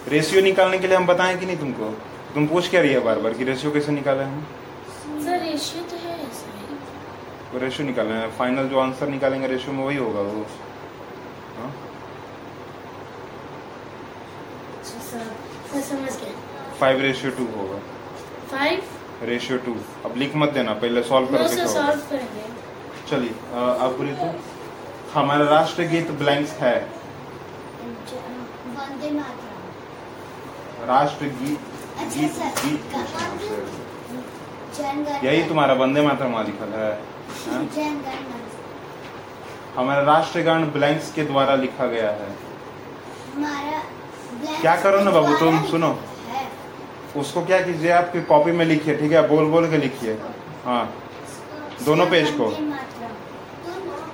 रेशियो निकालने के लिए हम बताएँ कि नहीं तुमको? तुम पूछ क्या रही है बार बार कि रेशियो कैसे निकाले हम? सर रेशियो तो वो रेशियो निकालना है। फाइनल जो आंसर निकालेंगे रेशियो में वही होगा वो। हाँ? अच्छा फाइव रेशियो टू होगा। फाइव रेशियो टू अब लिख मत देना पहले सॉल्व करो। करेंगे। चलिए आप बोलिए तो। हमारा राष्ट्रगीत ब्लैंक्स है। वंदे मातरम। राष्ट्रगीत अच्छा, गीत गीत पूछना हमसे। जन गण यही तुम्हारा वंदे मातरम लिखल है हाँ? हमारा राष्ट्रगान ब्लैंक्स के द्वारा लिखा गया है। क्या करो ना बाबू, तुम सुनो। उसको क्या कीजिए आपकी कॉपी में लिखिए ठीक है? बोल बोल के लिखिए। हाँ। दोनों पेज को।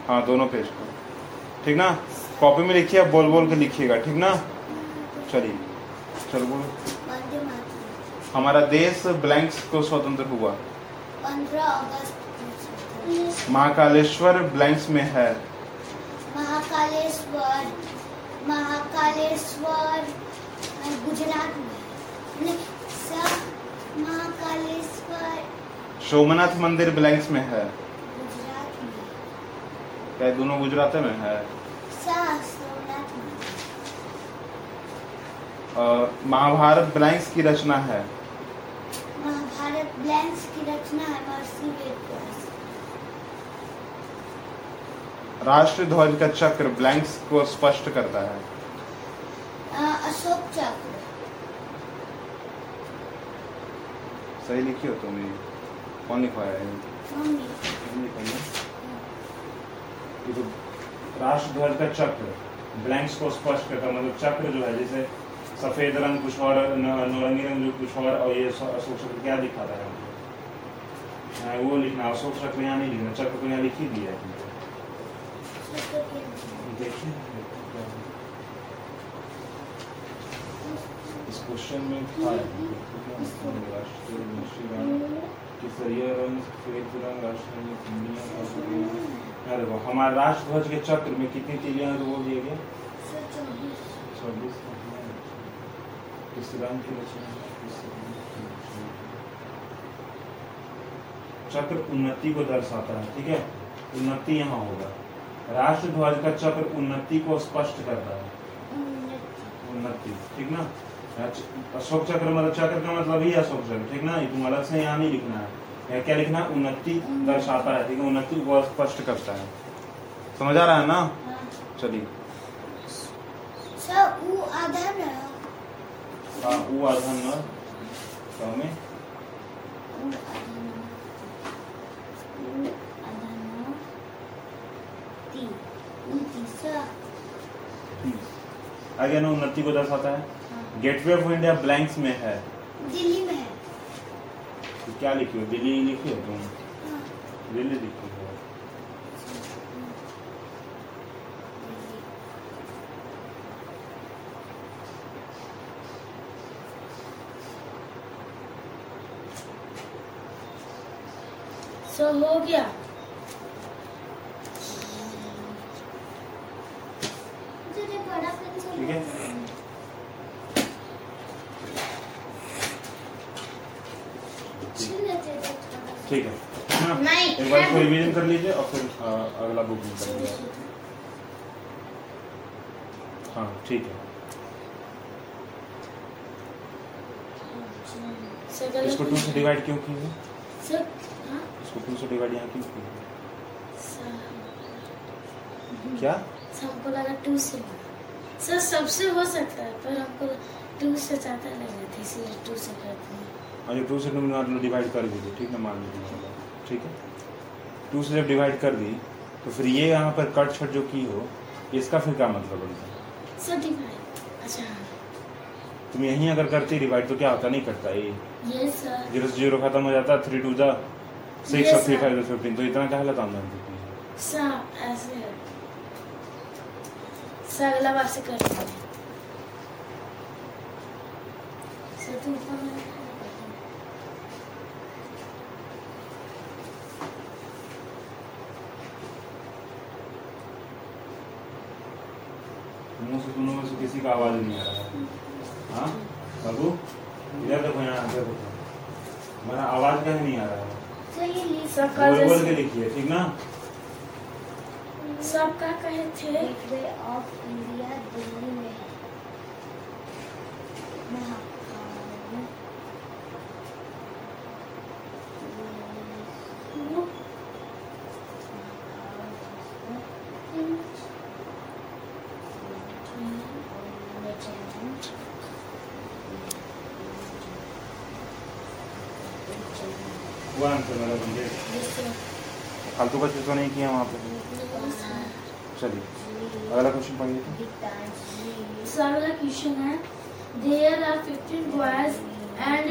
हाँ दोनों पेज को। ठीक ना? कॉपी में लिखिए आप बोल बोल के लिखिएगा ठीक ना? चलिए। चलो बोलो। हमारा देश ब्लैंक्स को स्वतंत्र हुआ। महाकालेश्वर ब्लैंक्स में है। महाकालेश्वर महाकालेश्वर गुजरात में सब महाकालेश्वर। सोमनाथ मंदिर ब्लैंक्स में है। क्या दोनों गुजरात में है? महाभारत ब्लैंक्स की रचना है। महाभारत ब्लैंक्स की रचना है महर्षि वेदव्यास राष्ट्र ध्वज का चक्र ब्लैंक्स को स्पष्ट करता है। अशोक चक्र। सही लिखी हो तुम ये कौन लिखवाया है? ये तो राष्ट्र ध्वज का चक्र ब्लैंक्स को स्पष्ट करता है मतलब चक्र जो है जैसे सफ़ेद रंग कुछ और नौरंगी रंग कुछ और और ये अशोक चक्र क्या दिखाता है हाँ, वो लिखना अशोक चक्र यहाँ नहीं लिखना चक्र तो यहाँ लिख ही दिया है। के क्वेश्चन में हमारे राष्ट्रध्वज के चक्र में कितनी तिलियाँ हैं तो वो दिए गए? सर रंग की रचना? चक्र उन्नति को दर्शाता है ठीक है उन्नति यहाँ होगा राष्ट्रध्वज का चक्र उन्नति को स्पष्ट करता है उन्नति ठीक ना अशोक चक्र मतलब चक्र का मतलब ही अशोक चक्र ठीक ना ये तुम अलग से यहाँ नहीं लिखना है यहाँ क्या लिखना है उन्नति दर्शाता है ठीक है उन्नति को स्पष्ट करता है समझ आ रहा है ना चलिए हाँ आधा न? में? आगे ना उन्नति को दर्शाता है। हाँ। गेटवे ऑफ़ इंडिया ब्लैंक्स में है। दिल्ली में है। तो क्या लिखी हो? दिल्ली लिखी हो तुम? हाँ। दिल्ली लिखी हो सो हो गया। मुझे बड़ा पेंसिल ठीक है। सा। ठीक है। नहीं, एक बार इसको रिवीजन कर लीजिए और फिर अगला बुक कर लीजिए। हाँ ठीक है। इसको टू से डिवाइड क्यों की है सर हाँ इसको टू से डिवाइड यहाँ क्यों की है क्या? सर, हमको लगा टू से सर सबसे हो सकता है पर हमको टू से ज़्यादा लग रहा था इसलिए टू से करते हैं अरे टू से तुम डिवाइड कर दीजिए ठीक है मान लीजिए। ठीक है? टू से जब डिवाइड कर दी तो फिर ये यहाँ पर कट छट जो की हो इसका फिर क्या मतलब बनता है? सर डिवाइड अच्छा हाँ। तुम यहीं अगर करती डिवाइड तो क्या होता? नहीं करता ये? ये सर ज़ीरो से ज़ीरो खत्म हो जाता थ्री टू जा सिक्स और थ्री. फाइव फिफ्टीन तो इतना क्या की सर ऐसे है सर अगला बार से हैं सर तुम ऊपर है। मुँह से दोनों में से किसी का आवाज़ नहीं आ रहा है हाँ बाबू इधर देखो यहाँ इधर देखो हमारा आवाज़ कहीं नहीं आ रहा है बोल बोल के लिखिए ठीक ना? सब क्या कहे थे? ऑफ़ इंडिया दिल्ली में है। वो आंसर मेरा बंदे। फालतू का चीज़ तो नहीं किया वहाँ पे। चलिए अगला क्वेश्चन पढ़िए So अगला क्वेश्चन है there are 15 boys and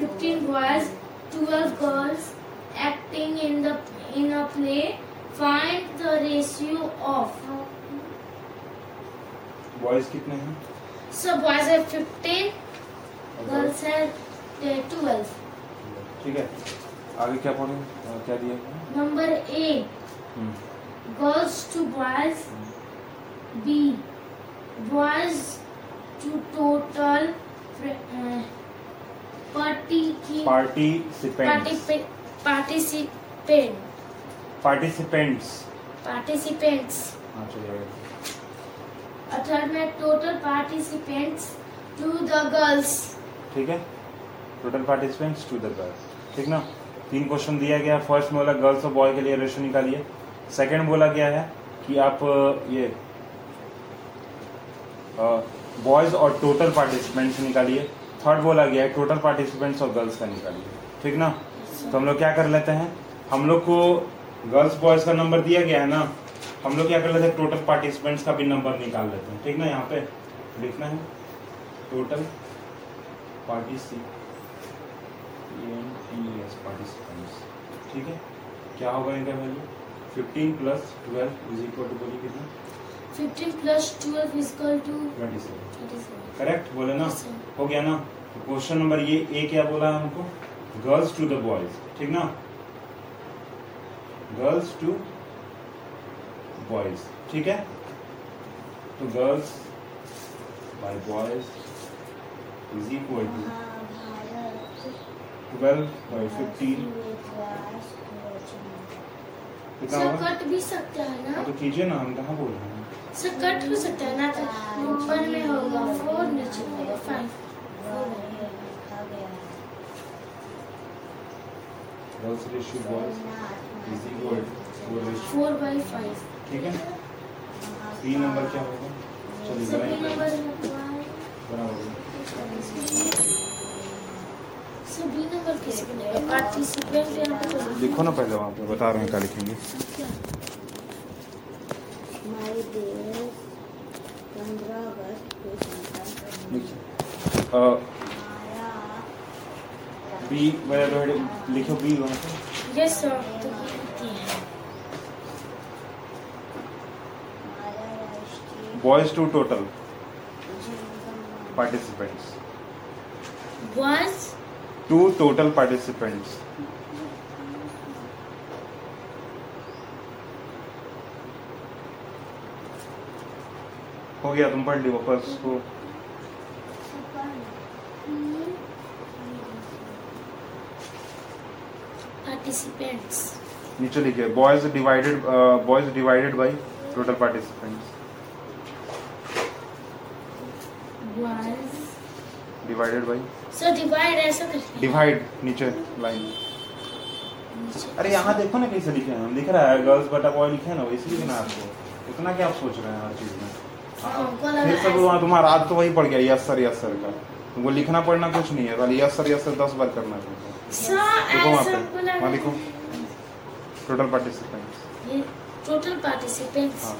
15 boys 12 girls acting in the in a play find the ratio of boys कितने हैं? सो बॉयज़ है 15 गर्ल्स है 12 ठीक है? आगे क्या पढ़े? क्या दिया? Number A girls to boys B boys to total party की पार्टिसिपेंट्स पार्टिसिपेंट पार्टिसिपेंट्स पार्टिसिपेंट्स हाँ। और थर्ड में total participants to the girls ठीक है? Total participants to the girls ठीक ना? तीन क्वेश्चन दिया गया। फ़र्स्ट में बोला गर्ल्स और बॉय के लिए रेशो निकालिए. सेकंड बोला गया है कि आप ये बॉयज़ और टोटल पार्टिसिपेंट्स निकालिए। थर्ड बोला गया है टोटल पार्टिसिपेंट्स और गर्ल्स का निकालिए. ठीक ना? तो हम लोग क्या कर लेते हैं? हम लोग को गर्ल्स बॉयज़ का नंबर दिया गया है ना? हम लोग क्या कर लेते हैं? टोटल पार्टिसिपेंट्स का भी नंबर निकाल लेते हैं। ठीक ना? यहाँ पे लिखना है। टोटल पार्टिसिपेंट्स पार्टिसिपेंट्स ठीक है? क्या होगा इनका value 15 plus 12 is equal to बोलिए कितना? Fifteen plus twelve is equal to twenty seven correct बोले ना? हो गया ना? तो क्वेश्चन नंबर ये ए क्या बोला है हमको? गर्ल्स टू द बॉयज़ ठीक ना? गर्ल्स टू बॉयज़ ठीक है? तो girls by boys is equal to twelve by fifteen कितना होगा? कट भी सकता है हाँ, ना तो कीजिए ना हम कहाँ बोल रहे हैं? सर कट हो सकता है ना तो ऊपर में होगा फोर नीचे होगा five girls ratio boys is equal to four ratio four by ठीक है? बी नंबर क्या होगा? चलिए नंबर बराबर तो लिखो ना पहले वहाँ पे बता रहे हैं क्या लिखेंगे। बी वगैरह लिखो बी वहाँ पे। यस सर तो boys to total participants boys to total participants हो गया तुम पढ़ ली वापस उसको पार्टिसिपेंट्स नीचे लिखिए boys divided boys divided by total participants boys divided by sir divide ऐसा डिवाइड नीचे लाइन अरे यहाँ देखो ना कैसे लिखे हैं। लिख रहा है गर्ल्स बटा बॉय लिखे ना वैसे लिखना है आपको। इतना क्या आप सोच रहे हैं हर चीज़ में? फिर सब वहाँ तुम्हारा आज तो वही पड़ गया यस सर यस सर का। तुमको लिखना पढ़ना कुछ नहीं है खाली यस सर यस सर दस बार करना है लिखो वहाँ पे। वहाँ लिखो। टोटल पार्टिसिपेंट्स टोटल पार्टिसिपेंट्स हाँ।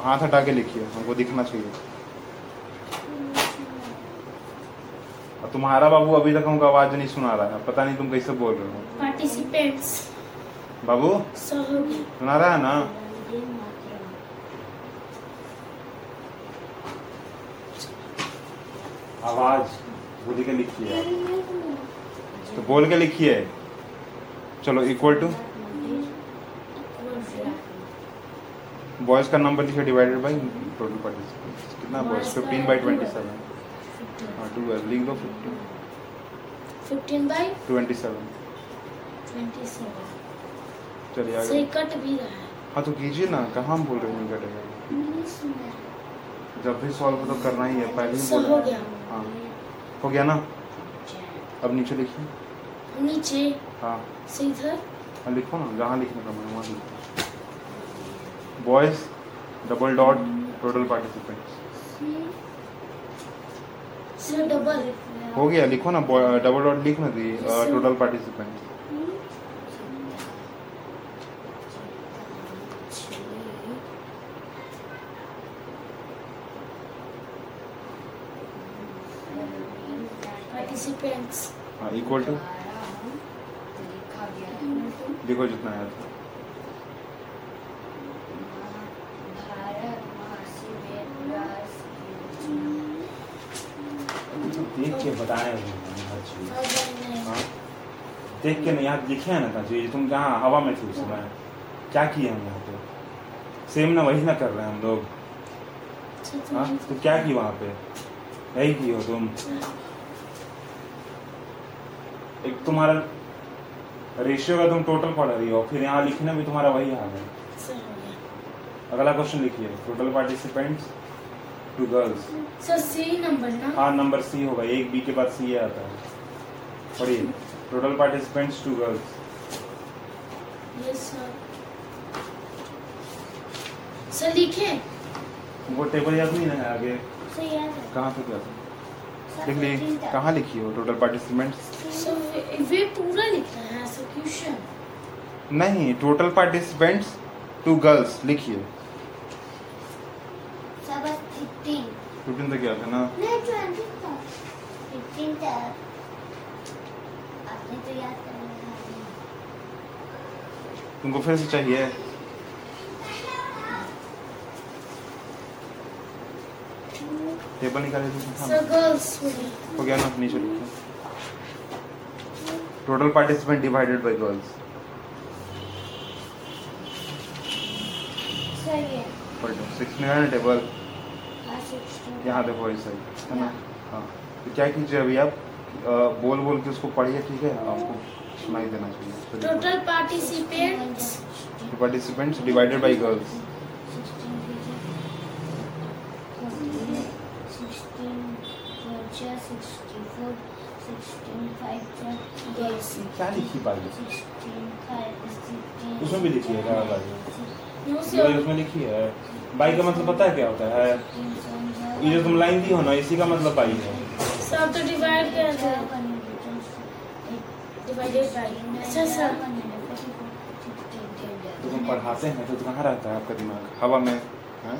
हाथ हटा के लिखिए हमको दिखना चाहिए। और तुम्हारा बाबू अभी तक हमको आवाज़ नहीं सुना रहा है पता नहीं तुम कैसे बोल रहे हो। पार्टिसिपेंट्स बाबू? सुना रहा है ना? आवाज़ बोल के लिखिए। तो बोल के लिखिए। चलो इक्वल टू बॉयज़ का नंबर लिखिए डिवाइडेड बाई टोटल पार्टिसिपेंट्स कितना boys fifteen by twenty seven हाँ टू लिख दो fifteen fifteen by twenty seven twenty seven चलिए आगे। कट भी रहा है। हाँ तो कीजिए ना कहाँ हम बोल रहे हैं कटेगा इंग्लिश में जब भी सॉल्व तो करना ही है पहले ही बोल हो गया। हाँ। हो गया ना? अब नीचे लिखिए। नीचे। हाँ। से इधर हाँ लिखो ना जहाँ लिखने का मन वहाँ लिखो। Boys double dot total double हो गया लिखो ना डबल डॉट लिख ना दी टोटल हाँ इक्वल टू लिखो जितना है तो। देख के बताए नहीं हाँ देख के नहीं यहाँ लिखे है ना चीज़ तुम कहाँ हवा में थे उस समय। क्या किए हम यहाँ पे? सेम ना वही ना कर रहे हैं हम लोग। अच्छा, हाँ? तो तो क्या की वहाँ पे? यही की हो तुम। एक तुम्हारा रेशियो का तुम टोटल पढ़ रही हो फिर यहाँ लिखने में तुम्हारा वही हाल है। अगला क्वेश्चन लिखिए total participants to girls sir C number ना हाँ नंबर सी होगा। एक बी के बाद सी आता है। पढ़िए। Total participants to girls yes sir sir लिखे। वो टेबल याद नहीं है आगे। सही याद है। कहाँ पे क्या लिख ली कहाँ लिखी हो टोटल पार्टिसिपेंट्स सर वे, पूरा लिखना है ऐसा क्वेश्चन नहीं टोटल पार्टिसिपेंट्स टू गर्ल्स लिखिए। 15 तक गया था ना? नहीं 20 तक 15 तक आपने तो याद कर लिया। तुमको फिर से चाहिए? टेबल निकाले तो हो गया ना? नीचे total participant divided by girls six में है टेबल यहाँ देखो ऐसा ही है ना? हाँ। तो क्या कीजिए अभी आप? बोल बोल के उसको पढ़िए ठीक है? आपको सुनाई देना चाहिए। Total participants participants divided by girls क्या लिखी पाई उसमें भी लिखी है उसमें लिखी है बाई का मतलब पता है क्या होता है? ये जो तुम लाइन दी हो ना इसी का मतलब बाई है। सर तो डिवाइड कर दो। डिवाइडेड बाय अच्छा सर तो तुम पढ़ाते हैं तो कहाँ रहता है आपका दिमाग? हवा में हाँ?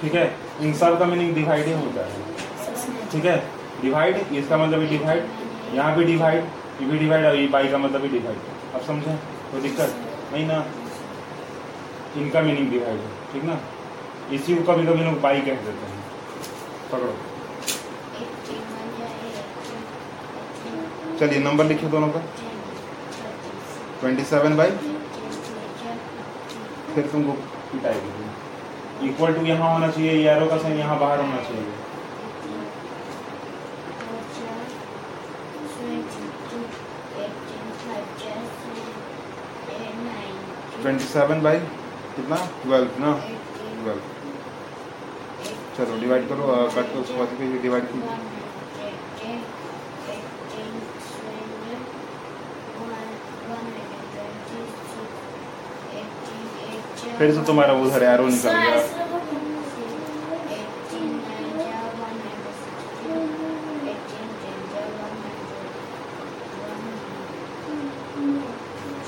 ठीक है? इन सब का मीनिंग डिवाइड ही होता है। ठीक है? डिवाइड इसका मतलब भी डिवाइड यहाँ भी डिवाइड ये भी डिवाइड और ये बाई का मतलब भी डिवाइड अब समझे? कोई दिक्कत? नहीं ना? इनका मीनिंग डिवाइड है। ठीक ना? इसी को कभी कभी लोग बाई कह देते हैं। पकड़ो। चलिए नंबर लिखिए दोनों का। ट्वेंटी सेवन बाई फिर तुमको पिटाएगी इक्वल टू यहाँ होना चाहिए ये एरो का साइन यहाँ बाहर होना चाहिए। ट्वेंटी सेवन बाई कितना? ट्वेल्व ना? ट्वेल्व चलो डिवाइड करो कट को उसके बाद डिवाइड कीजिए। फिर से तुम्हारा उधर एरो निकल गया।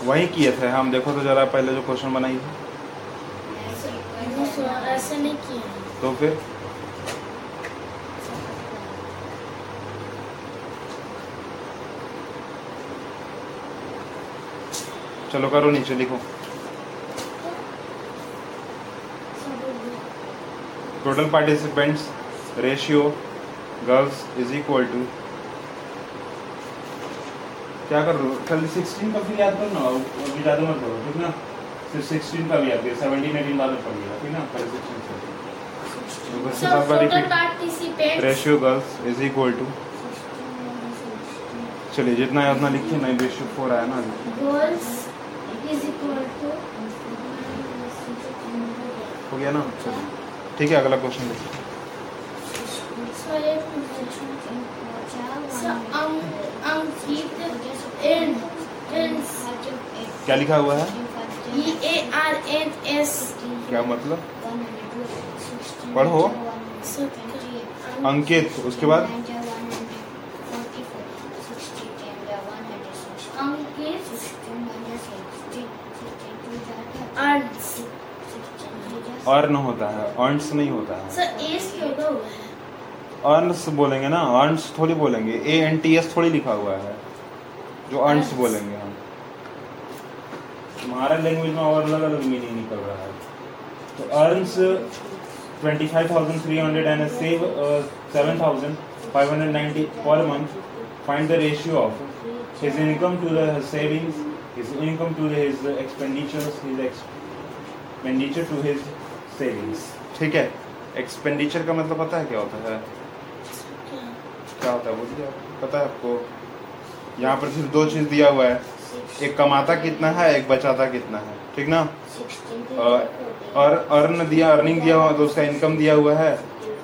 वही किए थे। हम देखो तो जरा पहले जो क्वेश्चन बनाई थी। तो फिर? चलो करो नीचे, लिखो। Total participants ratio girls is equal to क्या कर रहे हो? खाली सिक्सटीन का भी याद करो ना अभी ज़्यादा मत करो ठीक ना? सिर्फ़ सिक्सटीन का भी याद करो सेवनटीन एटीन बाद में पड़ेगा ठीक ना? पहले सिक्सटीन से। Ratio girls is equal to चलिए जितना है उतना लिखिए नहीं रेशियो फोर आया ना गर्ल्स इज़ इक्वल टू हो गया ना? चलिए। ठीक है, अगला क्वेश्चन देखिए। क्या लिखा हुआ है? ए आर एन एस क्या मतलब? पढ़ो। अंकित, उसके बाद? अर्न होता है अर्न्स नहीं होता है। सर है। अर्न्स बोलेंगे ना अर्न्स थोड़ी बोलेंगे। ए एन टी एस थोड़ी लिखा हुआ है जो अर्न्स बोलेंगे हम। हमारा लैंग्वेज में और अलग अलग मीनिंग निकल रहा है। तो earns twenty five thousand three hundred and save seven thousand five hundred ninety per month find the ratio of his income to the his savings his income to his expenditures his expenditure to his savings. ठीक है? Expenditure का मतलब पता है क्या होता है? क्या होता है? बोलिए पता है आपको? यहाँ पर सिर्फ़ दो चीज़ दिया हुआ है। एक कमाता कितना है एक बचाता कितना है। ठीक ना? और अर्न दिया अर्निंग दिया हुआ तो उसका इनकम दिया हुआ है।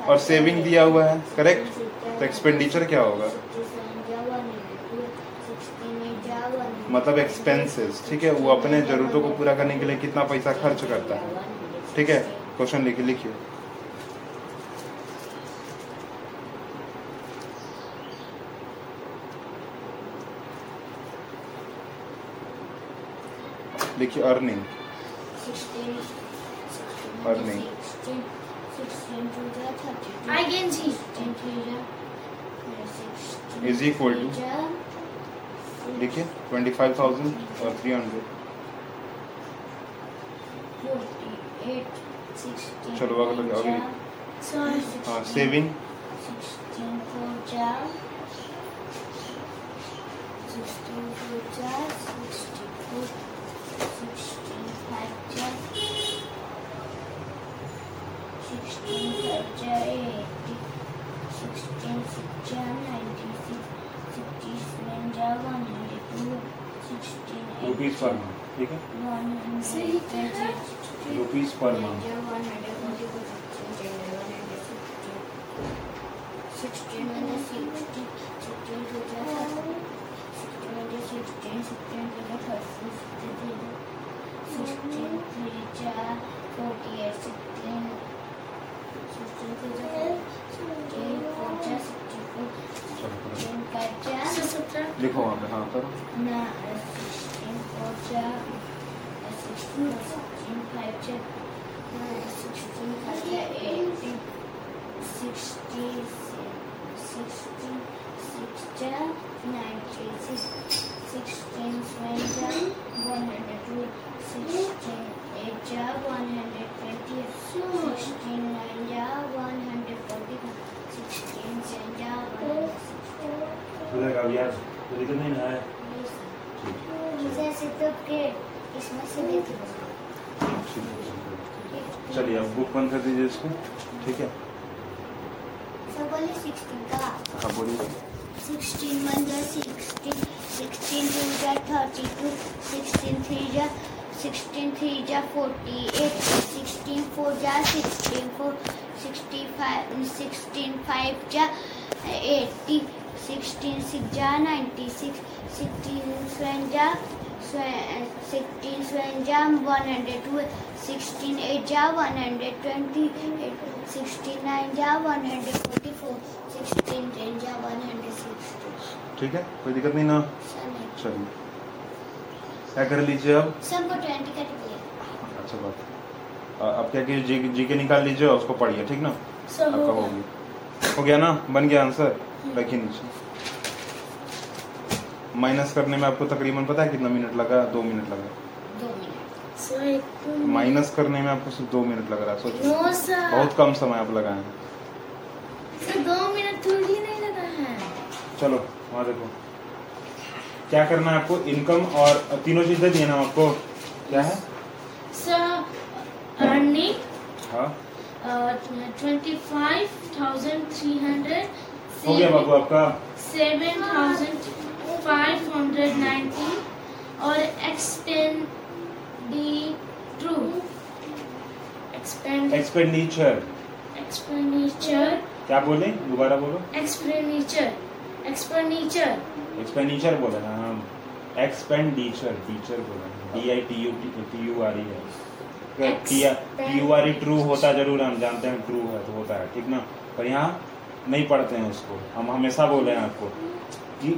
और सेविंग दिया हुआ है। करेक्ट तो एक्सपेंडिचर क्या होगा? मतलब एक्सपेंसेस ठीक है? वो अपने जरूरतों को पूरा करने के लिए कितना पैसा खर्च करता है। ठीक है? क्वेश्चन लिख लिखिए लिखिए earning. Earning. Is equal to देखिए ट्वेंटी फाइव थाउज़ेंड और थ्री हंड्रेड चलो, लिखो। So हाँ eight. रुपीज़ पर ठीक है रुपीज़ पर मंथ. लिखो वहाँ पे हाँ करो Na sixteen four jar. Sixteen sixteen five jar. Sixteen five jar eighteen. Sixty sixteen six jar ninety-six. Sixteen seven jar one hundred two. Sixteen eight jar one hundred twenty. Sixteen nine jar one hundred forty. Sixteen ten jar one hundred sixty. उधर का तो है तो इसमें से देख लो ठीक है। चलिए अब बुक बंद कर दीजिए इसको। ठीक है? हाँ बोलिए सिक्सटीन वन जा सिक्सटीन सिक्सटीन टू जा थर्टी टू सिक्सटीन थ्री जा सिक्सटीन थ्री जा फोर्टी एट सिक्सटीन फोर जा sixteen four sixty five sixteen five जा एट्टी सिक्सटीन सिक्स जा नाइन्टी सिक्स सिक्सटीन सेवन जा सिक्सटीन सेवन जा one hundred two sixteen eight जा one hundred twenty eight sixteen nine जा one hundred forty four sixteen ten जा one hundred sixty ठीक है? कोई दिक्कत नहीं ना? चलिए। क्या कर लीजिए अब। सबको ट्वेंटी का टिकट अच्छा बात अब क्या कि जी जी के निकाल लीजिए उसको पढ़िए ठीक ना? आपका हो हो गया। हो गया ना? बन गया आंसर रखिए नीचे। माइनस करने में आपको तकरीबन पता है कितना मिनट लगा? दो मिनट लगा। दो माइनस करने में आपको सिर्फ़ दो मिनट लग रहा है सोचिए नो बहुत कम समय आप लगाए हैं। दो मिनट थोड़ी नहीं लगा है। चलो वहाँ देखो। क्या करना है आपको? इनकम और तीनों चीज़ें दिए ना आपको। क्या है? Sir earning. हाँ। Twenty five thousand three hundred हो गया बाबू आपका। Seven thousand five hundred ninety और एक्सपेंडिट्रू एक्सपेंड एक्सपेंडिचर एक्सपेंडिचर क्या बोले? दोबारा बोलो। एक्सपेंडिचर एक्सपेंडिचर एक्सपेंडिचर बोला ना हम। एक्सपेंडिचर टीचर बोला D I T U T U R E है। T U R E true होता ज़रूर हम जानते हैं ट्रू है तो होता है ठीक ना? पर यहाँ नहीं पढ़ते हैं उसको। हम हमेशा बोले हैं आपको कि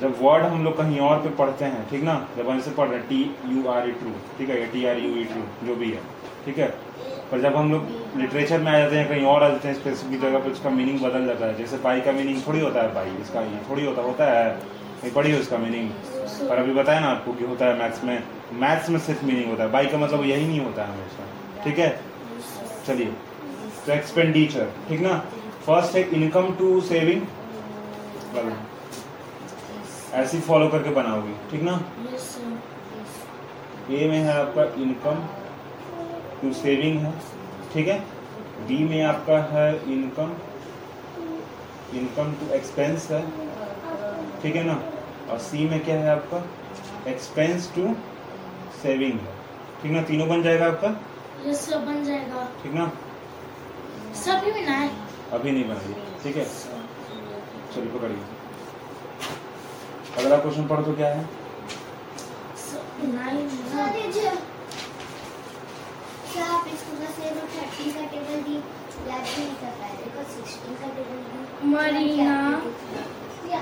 जब वर्ड हम लोग कहीं और पे पढ़ते हैं, ठीक ना? जब इसे पढ़ रहे हैं T U R E true ठीक है? T R U E true जो भी है, ठीक है? पर जब हम लोग लिटरेचर में आ जाते हैं, कहीं और आ जाते हैं स्पेसिफिक जगह पर उसका मीनिंग बदल जाता है। जैसे पाई का मीनिंग थोड़ी होता है बाई इसका ये थोड़ी होता होता है। पढ़ी हो इसका मीनिंग पर अभी बताया ना आपको कि होता है मैथ्स में। मैथ्स में सिर्फ़ मीनिंग होता है। बाई का मतलब यही नहीं होता है हमेशा, ठीक है? चलिए तो एक्सपेंडिचर ठीक ना? फ़र्स्ट है इनकम टू सेविंग ऐसे फॉलो करके बनाओगे ठीक ना? ए में है आपका इनकम टू सेविंग है ठीक है? बी में आपका है इनकम इनकम टू एक्सपेंस है ठीक है ना? और सी में क्या है आपका? एक्सपेंस टू सेविंग है ठीक ना? तीनों बन जाएगा आपका? यस सर बन जाएगा। ठीक ना? में ना है? अभी नहीं बनेगी ठीक है? चलिए पकड़िए। अगला क्वेश्चन पढ़ तो क्या है? हाँ, दीजिए। क्या आप इसको बस ये लोग थर्टीन का टेबल दी याद भी कर पाए? देखो सिक्सटीन का टेबल दी मरीना।